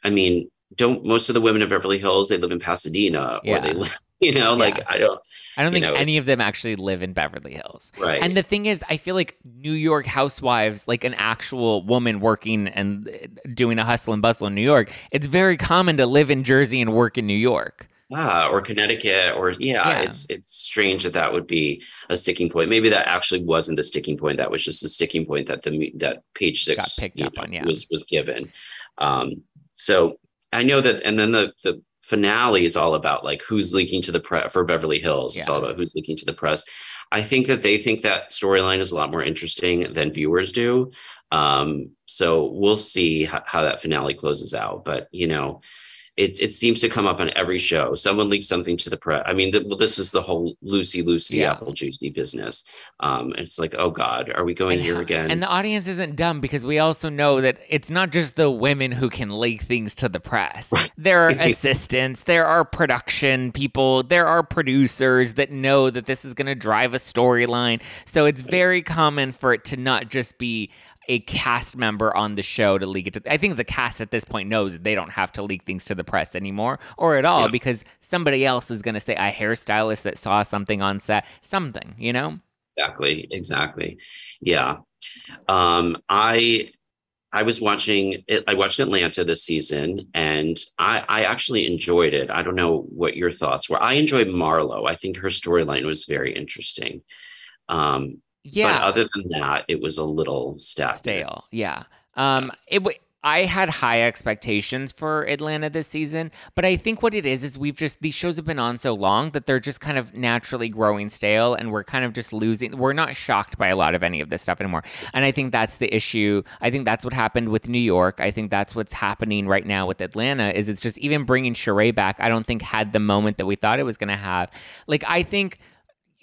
I mean, don't most of the women of Beverly Hills they live in Pasadena or they live, *laughs* you know, like I don't
I don't think
know,
any of them actually live in Beverly Hills.
right.
And the thing is, I feel like New York housewives, like an actual woman working and uh, doing a hustle and bustle in New York, it's very common to live in Jersey and work in New York.
Ah, or Connecticut, or yeah,
Yeah.
it's it's strange that that would be a sticking point. Maybe that actually wasn't the sticking point. That was just the sticking point that the that page six
Got picked up
know,
on, yeah.
was was given. Um, so I know that, and then the the finale is all about like who's leaking to the press for Beverly Hills. It's all about who's leaking to the press. I think that they think that storyline is a lot more interesting than viewers do. Um, so we'll see how, how that finale closes out. But you know, it it seems to come up on every show. Someone leaks something to the press. I mean, the, well, this is the whole Lucy Lucy
Yeah.
apple juicy business. Um, it's like, oh God, are we going
And-
here again?
And the audience isn't dumb because we also know that it's not just the women who can leak things to the press. There are *laughs* assistants, there are production people, there are producers that know that this is going to drive a storyline. So it's very common for it to not just be a cast member on the show to leak it to I think the cast at this point knows that they don't have to leak things to the press anymore or at all
Yeah.
because somebody else is going to say a hairstylist that saw something on set, something, you know?
exactly exactly. Yeah. Um i i was watching it i watched atlanta this season and i i actually enjoyed it. I don't know what your thoughts were. I enjoyed marlo. I think her storyline was very interesting. Um
Yeah.
but other than that it was a little stagnant.
stale. Yeah. Um, it. W- I had high expectations for Atlanta this season, but I think what it is is we've just these shows have been on so long that they're just kind of naturally growing stale, and we're kind of just losing. We're not shocked by a lot of any of this stuff anymore, and I think that's the issue. I think that's what happened with New York. I think that's what's happening right now with Atlanta. Is it's just even bringing Sheree back. I don't think had the moment that we thought it was going to have. Like I think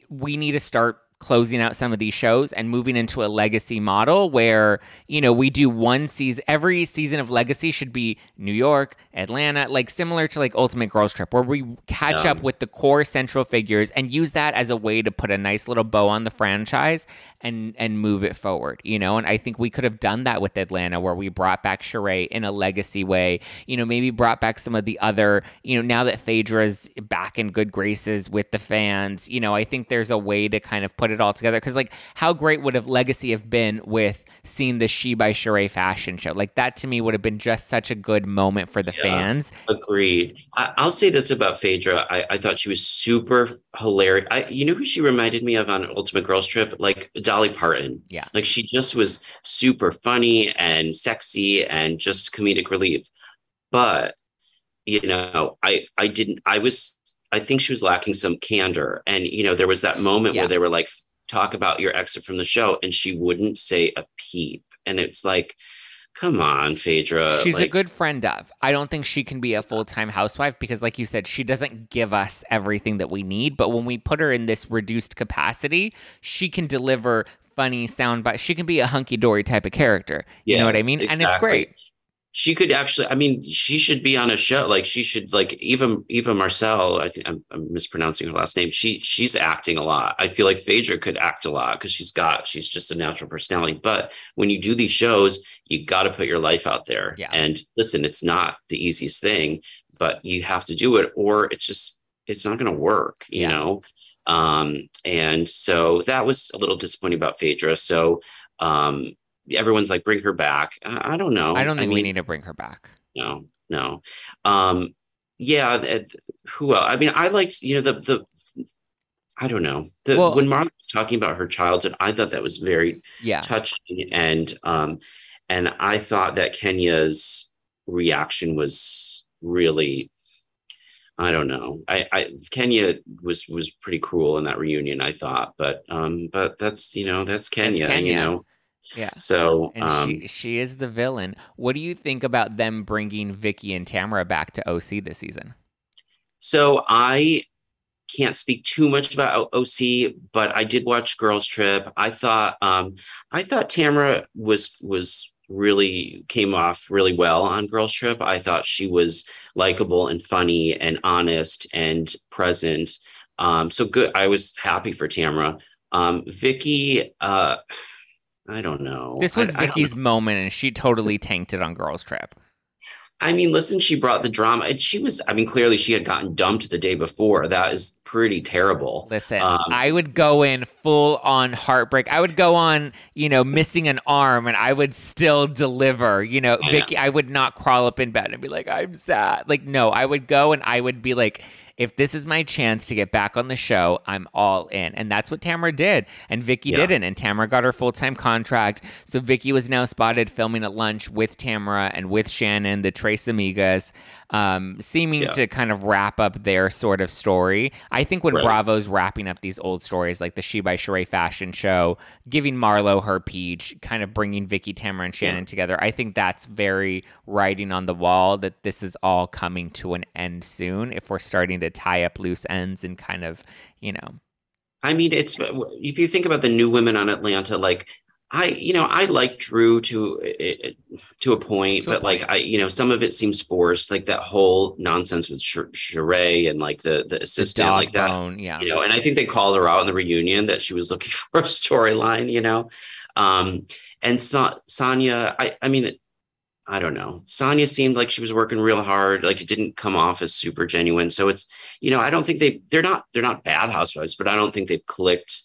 we need to start closing out some of these shows and moving into a legacy model where you know we do one season every season of legacy should be new york atlanta like similar to like ultimate girls trip where we catch
Yeah.
up with the core central figures and use that as a way to put a nice little bow on the franchise and and move it forward you know and i think we could have done that with atlanta where we brought back Sheree in a legacy way you know maybe brought back some of the other you know now that phaedra's back in good graces with the fans you know i think there's a way to kind of put it all together because like how great would have legacy have been with seeing the she by Sheree fashion show like that to me would have been just such a good moment for the
Yeah.
fans
Agreed. I, I'll say this about Phaedra. I, I thought she was super hilarious. I, you know who she reminded me of on Ultimate Girls Trip? Like Dolly Parton.
Yeah.
Like she just was super funny and sexy and just comedic relief. But you know, I I didn't. I was. I think she was lacking some candor. And you know, there was that moment
Yeah.
where they were like, "Talk about your exit from the show," and she wouldn't say a peep. And it's like, come on, Phaedra.
She's a good friend of. I don't think she can be a full time housewife because, like you said, she doesn't give us everything that we need. But when we put her in this reduced capacity, she can deliver funny sound bites. She can be a hunky dory type of character. You know what I
Yes,
mean? And it's great.
She could actually i mean she should be on a show like she should like even even marcel i think I'm, I'm mispronouncing her last name she she's acting a lot. I feel like phaedra could act a lot because she's got she's just a natural personality. But when you do these shows you got to put your life out there.
Yeah.
and listen it's not the easiest thing but you have to do it or it's just it's not going to work you
Yeah.
know? Um and so that was a little disappointing about phaedra. So um everyone's like, bring her back. I, I don't know.
I don't think we
mean,
need to bring her back.
No, no. Um, yeah. who else? I mean, I liked, you know, the, the, I don't know. The,
Well-
when Marla was talking about her childhood, I thought that was very
Yeah.
touching and um and i thought that kenya's reaction was really i don't know i i kenya was was pretty cruel in that reunion i thought but um but that's you know that's kenya,
Kenya.
you know
Yeah.
so um
she she is the villain. What do you think about them bringing Vicki and Tamra back to OC this season?
so i can't speak too much about oc but i did watch girls trip i thought um i thought tamra was was really came off really well on girls trip i thought she was likable and funny and honest and present um so good i was happy for tamra um vicki uh i don't know
This was
I- I
Vicki's moment, and she totally tanked it on Girls Trip.
I mean, listen, she brought the drama. And she was, I mean, clearly she had gotten dumped the day before. That is pretty terrible.
Listen,
Um,
I would go in full on heartbreak. I would go on, you know, missing an arm, and I would still deliver. You know,
I know.
Vicki, I would not crawl up in bed and be like, "I'm sad." Like, no, I would go and I would be like. If this is my chance to get back on the show, I'm all in. And that's what Tamra did. And Vicki
Yeah.
didn't. And Tamra got her full time contract. So Vicki was now spotted filming at lunch with Tamra and with Shannon, the Tres Amigas, um, seeming
Yeah.
to kind of wrap up their sort of story. I think when
Right.
Bravo's wrapping up these old stories like the She by Sheree fashion show, giving Marlo her peach, kind of bringing Vicki, Tamra, and Shannon together, I think that's very writing on the wall that this is all coming to an end soon if we're starting to tie up loose ends and kind of, you know.
I mean, it's if you think about the new women on Atlanta, like I, you know, I like Drew to eh, to a point,
To a
but like. I, you know, some of it seems forced, like that whole nonsense with Sh- Sheree and like the the
The
assistant,
dog
like that.
bone, yeah.
you know and i think they called her out in the reunion that she was looking *laughs* for a storyline you know um and so, sanya i i mean i don't know. Sanya seemed like she was working real hard like it didn't come off as super genuine. So it's you know i don't think they they're not they're not bad housewives but i don't think they've clicked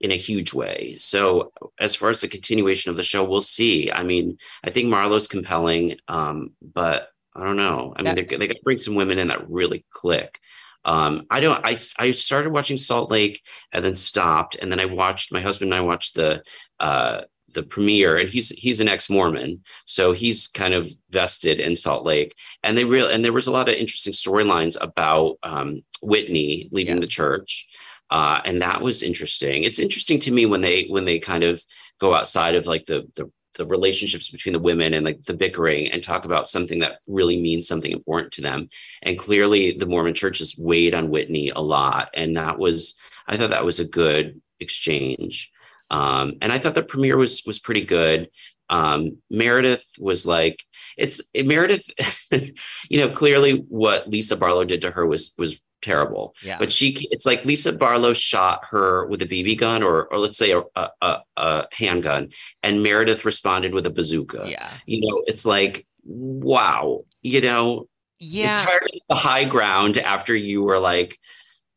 in a huge way. So as far as the continuation of the show we'll see. I mean i think marlo's compelling um but i don't know. I mean
That-
they they got to bring some women in that really click. Um, I don't. I I started watching Salt Lake and then stopped, and then I watched my husband and I watched the uh, the premier and he's he's an ex Mormon, so he's kind of vested in Salt Lake, and they real and there was a lot of interesting storylines about um, Whitney leaving
Yeah.
the church, uh, and that was interesting. It's interesting to me when they when they kind of go outside of like the the the relationships between the women and like the bickering and talk about something that really means something important to them and clearly the mormon church has weighed on whitney a lot and that was i thought that was a good exchange um, and i thought the premiere was was pretty good um, meredith was like it's it, meredith *laughs* you know clearly what lisa barlow did to her was was terrible
Yeah.
but she it's like lisa barlow shot her with a bb gun or or let's say a, a, a, handgun and meredith responded with a bazooka
yeah.
you know it's like wow you know
Yeah.
it's hard to the high ground after you were like,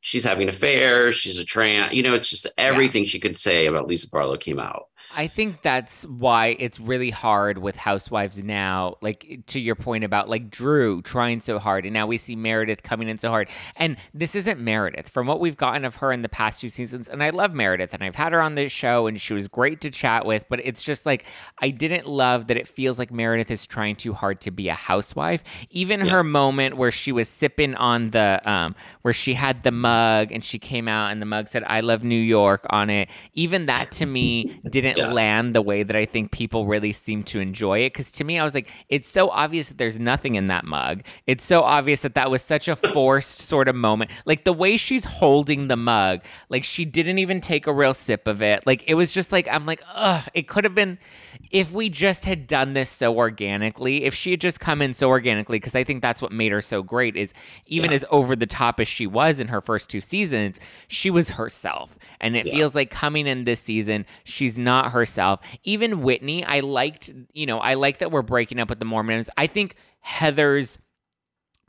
she's having an affair, she's a trans, you know, it's just everything she could say about Lisa Barlow came out.
I think that's why it's really hard with housewives now. Like to your point about like Drew trying so hard, and now we see Meredith coming in so hard. And this isn't Meredith from what we've gotten of her in the past two seasons. And I love Meredith, and I've had her on this show, and she was great to chat with. But it's just like I didn't love that it feels like Meredith is trying too hard to be a housewife. Even
Yeah.
her moment where she was sipping on the um where she had the mug and she came out and the mug said "I love New York" on it. Even that to me didn't
Yeah.
land the way that I think people really seem to enjoy it. Because to me, I was like, it's so obvious that there's nothing in that mug. It's so obvious that that was such a forced sort of moment. Like the way she's holding the mug, like she didn't even take a real sip of it. Like it was just like, I'm like, ugh, it could have been if we just had done this so organically, if she had just come in so organically, because I think that's what made her so great is even
Yeah.
as over the top as she was in her first two seasons, she was herself. And it
Yeah.
feels like coming in this season, she's not herself. Even Whitney, I liked, you know, I like that we're breaking up with the Mormons. I think Heather's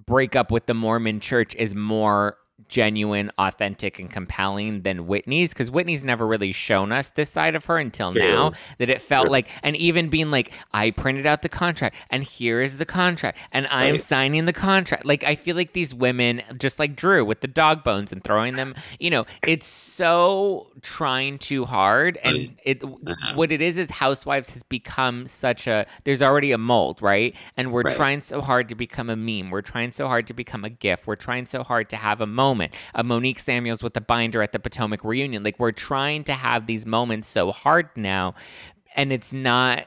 breakup with the Mormon church is more genuine, authentic, and compelling than Whitney's because Whitney's never really shown us this side of her until
True.
now. That it felt
True.
like, and even being like, I printed out the contract, and here is the contract, and I am
Right.
signing the contract. Like I feel like these women, just like Drew with the dog bones and throwing them, you know, it's so trying too hard, and it
Uh-huh.
what it is is Housewives has become such a there's already a mold, right? And we're
Right.
trying so hard to become a meme. We're trying so hard to become a gif. We're trying so hard to have a moment. A Monique Samuels with the binder at the Potomac reunion. Like we're trying to have these moments so hard now, and it's not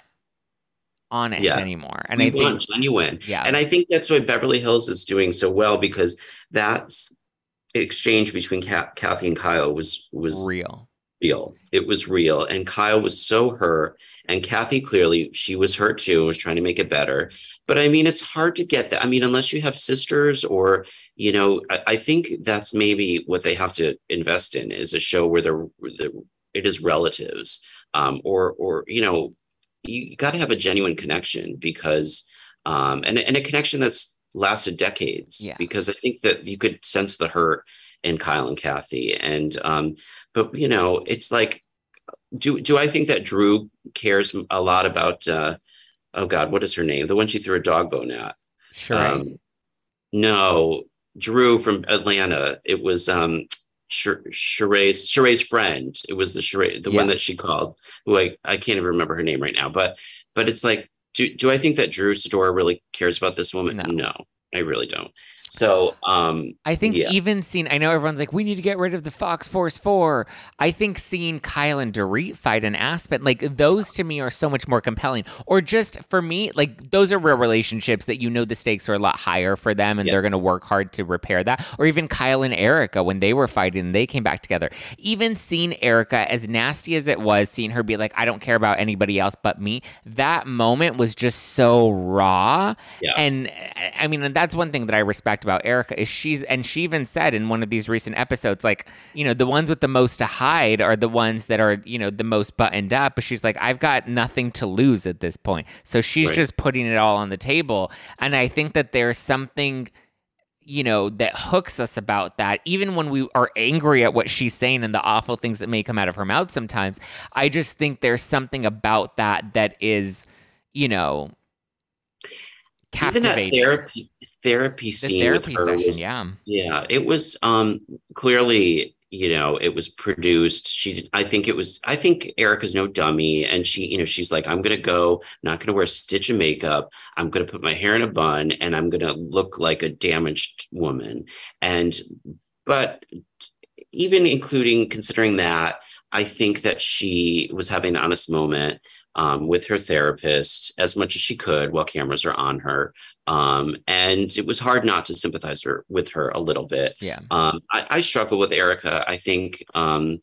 honest
Yeah.
anymore. And
we
I think
genuine.
yeah.
And I think that's why Beverly Hills is doing so well because that's exchange between Ka- Kathy and Kyle was was
real.
real. It was real. And Kyle was so hurt. And Kathy clearly, she was hurt too, and was trying to make it better. But I mean, it's hard to get that. I mean, unless you have sisters or, you know, I, I think that's maybe what they have to invest in is a show where they're, the it is relatives. Um, or or, you know, you got to have a genuine connection because um and, and a connection that's lasted decades.
Yeah.
Because I think that you could sense the hurt in Kyle and Kathy. And um, but you know, it's like, do do I think that Drew cares a lot about? uh Oh God, what is her name? The one she threw a dog bone at.
Sure.
Um, no, Drew from Atlanta. It was um Sh- Sheree's Sheree's friend. It was the Sheree, the one that she called. Who I I can't even remember her name right now. But but it's like, do do I think that Drew Sidora really cares about this woman?
No.
I really don't. So um
I think
Yeah.
even seeing, I know everyone's like, we need to get rid of the Fox Force 4. I think seeing Kyle and Dorit fight in Aspen, like those to me are so much more compelling. Or just for me, like those are real relationships that you know the stakes are a lot higher for them and they're going to work hard to repair that. Or even Kyle and Erika when they were fighting and they came back together. Even seeing Erika, as nasty as it was, seeing her be like, I don't care about anybody else but me, that moment was just so raw.
Yeah.
And I mean, and that's one thing that I respect about Erika is she's and she even said in one of these recent episodes, like, you know, the ones with the most to hide are the ones that are, you know, the most buttoned up. But she's like, I've got nothing to lose at this point. So she's
Right.
just putting it all on the table. And I think that there's something you know, that hooks us about that. Even when we are angry at what she's saying and the awful things that may come out of her mouth sometimes, I just think there's something about that that is, you know,
even that
captivating.
therapy therapy
the
scene
therapy
with her
session,
was,
yeah.
Yeah, it was um clearly, you know, it was produced. She I think it was I think Erika's no dummy and she, you know, she's like I'm going to go, not going to wear a stitch of makeup. I'm going to put my hair in a bun and I'm going to look like a damaged woman. And but even including considering that, I think that she was having an honest moment um, with her therapist as much as she could while cameras are on her. Um, and it was hard not to sympathize her with her a little bit.
Yeah.
Um, I, I struggle with Erika. I think, um,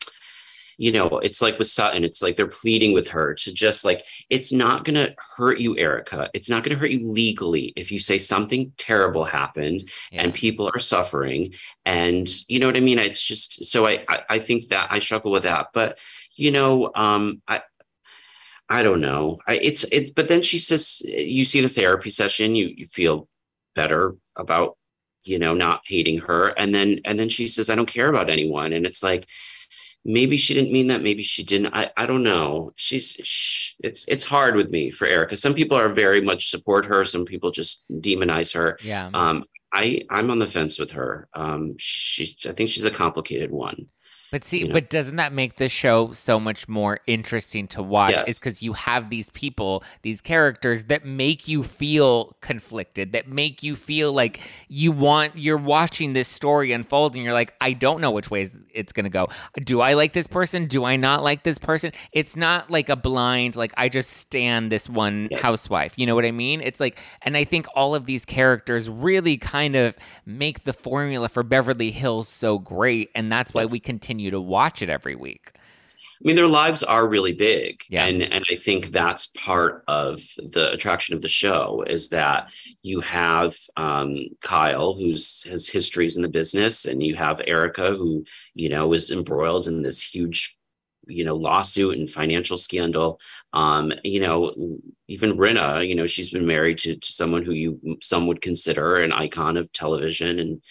you know, it's like with Sutton, it's like they're pleading with her to just like, it's not going to hurt you, Erika. It's not going to hurt you legally if you say something terrible happened
yeah.
and people are suffering. And you know what I mean? It's just, so I, I, I think that I struggle with that. But, you know, um, I, I don't know. I, it's it, but then she says you see the therapy session, you you feel better about you know not hating her, and then and then she says I don't care about anyone, and it's like maybe she didn't mean that, maybe she didn't. I I don't know. She's sh it's it's hard with me for Erika. Some people are very much support her, some people just demonize her.
yeah.
Um, I I'm on the fence with her. Um, she I think she's a complicated one.
But see,
you know.
but doesn't that make the show so much more interesting to watch?
Yes.
It's because you have these people, these characters that make you feel conflicted, that make you feel like you want, you're watching this story unfold and you're like, I don't know which way it's going to go. Do I like this person? Do I not like this person? It's not like a blind, like, I just stand this one
Yeah.
housewife. You know what I mean? It's like, and I think all of these characters really kind of make the formula for Beverly Hills so great. And that's why
Yes.
we continue to watch it every week.
I mean, their lives are really big,
Yeah.
and and I think that's part of the attraction of the show is that you have um, Kyle, who's has histories in the business, and you have Erika, who you know is embroiled in this huge, you know, lawsuit and financial scandal. Um, you know, even Rinna, you know, she's been married to to someone who you some would consider an icon of television and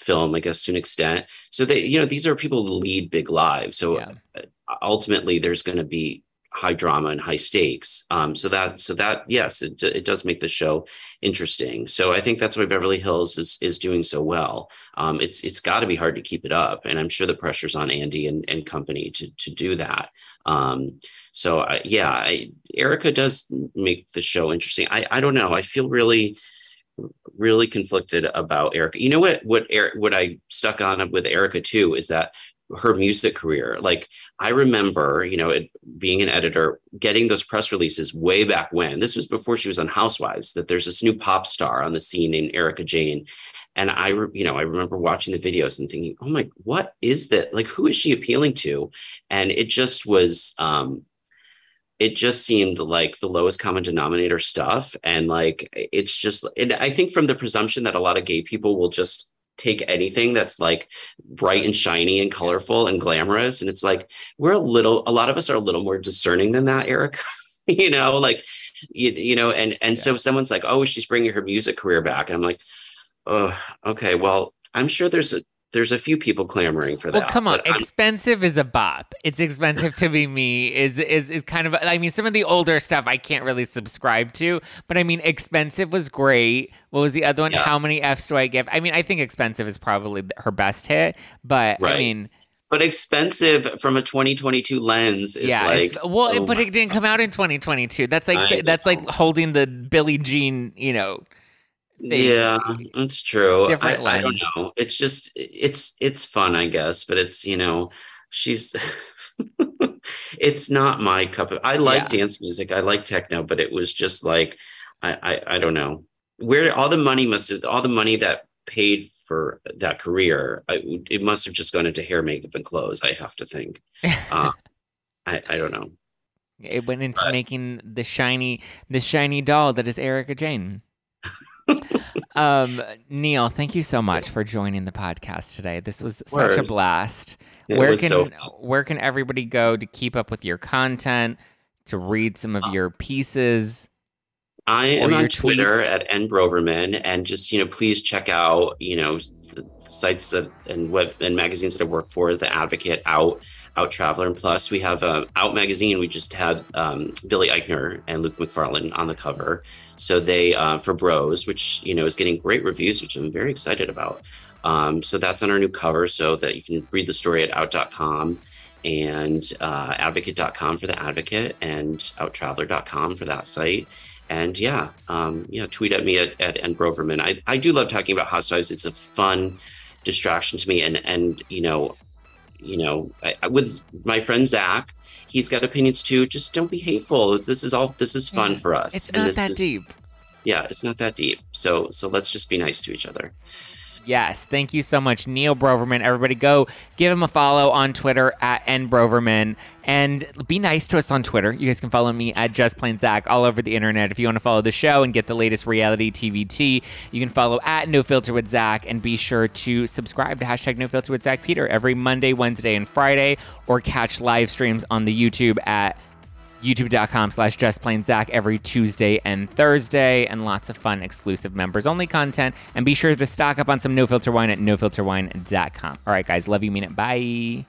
film, I guess, to an extent. So they, you know, these are people who lead big lives. So
Yeah.
uh, ultimately, there's going to be high drama and high stakes. Um, so that, so that, yes, it, it does make the show interesting. So I think that's why Beverly Hills is is doing so well. Um, it's it's got to be hard to keep it up, and I'm sure the pressure's on Andy and, and company to to do that. Um, so I, yeah, I, Erika does make the show interesting. I I don't know. I feel really really conflicted about Erika. You know what what Eric what I stuck on with Erika too is that her music career. Like I remember, you know, it, being an editor, getting those press releases way back when. This was before she was on Housewives. That there's this new pop star on the scene named Erika Jayne, and I, re- you know, I remember watching the videos and thinking, oh my, what is that? Like, who is she appealing to? And it just was. um it just seemed like the lowest common denominator stuff. And like it's just and i think from the presumption that a lot of gay people will just take anything that's like bright and shiny and colorful and glamorous. And it's like we're a little a lot of us are a little more discerning than that eric *laughs* you know like you, you know and and so someone's like oh she's bringing her music career back. And i'm like oh okay well i'm sure there's a there's a few people clamoring for that.
Well, come on. Expensive is a bop. It's expensive to be me. Is is is kind of. I mean, some of the older stuff I can't really subscribe to, but I mean, expensive was great. What was the other one?
Yeah.
How many Fs do I give? I mean, I think expensive is probably her best hit, but I mean,
but expensive from a 2022 lens is
yeah.
like
well,
oh
but it didn't come out in 2022. That's like
I
that's like holding the Billie Jean, you know. Thing.
Yeah, it's true. I,
Different
I don't know. It's just it's it's fun, I guess, but it's you know, she's *laughs* it's not my cup of I like
Yeah.
dance music. I like techno, but it was just like I, I I don't know. Where all the money must have all the money that paid for that career, I, it must have just gone into hair, makeup, and clothes, I have to think. Uh, *laughs* I, I don't know.
It went into
But-
making the shiny the shiny doll that is Erika Jayne. Um, Neal, thank you so much for joining the podcast today. This was such a blast.
It
where can
so
where can everybody go to keep up with your content, to read some of your pieces?
I am on Twitter
tweets.
at N Broverman, and just you know, please check out you know the sites that and web and magazines that I work for, The Advocate, Out, Out Traveler, and plus we have uh, Out magazine. We just had um, Billy Eichner and Luke McFarlane on the cover, so they uh, for Bros, which you know is getting great reviews, which I'm very excited about. Um, so that's on our new cover, so that you can read the story at Out.com and uh, Advocate.com for the Advocate and OutTraveler.com for that site and yeah, um, yeah, tweet at me at, at N Broverman. I, I do love talking about housewives. It's a fun distraction to me, and and you know, you know, I, I- with my friend Zach, he's got opinions too. Just don't be hateful. This is all. This is fun
Yeah,
for us.
It's
and
not
this
that
is,
deep.
Yeah, it's not that deep. So so let's just be nice to each other.
Yes, thank you so much, Neal Broverman. Everybody go give him a follow on Twitter at nbroverman and be nice to us on Twitter. You guys can follow me at Just Plain Zach all over the internet. If you want to follow the show and get the latest reality TVT, you can follow at No Filter with Zach and be sure to subscribe to hashtag No Filter with Zach Peter every Monday, Wednesday, and Friday, or catch live streams on the YouTube at youtube.com slash just plain zach every tuesday and thursday and lots of fun exclusive members only content. And be sure to stock up on some no filter wine at nofilterwine.com all right guys love you mean it. Bye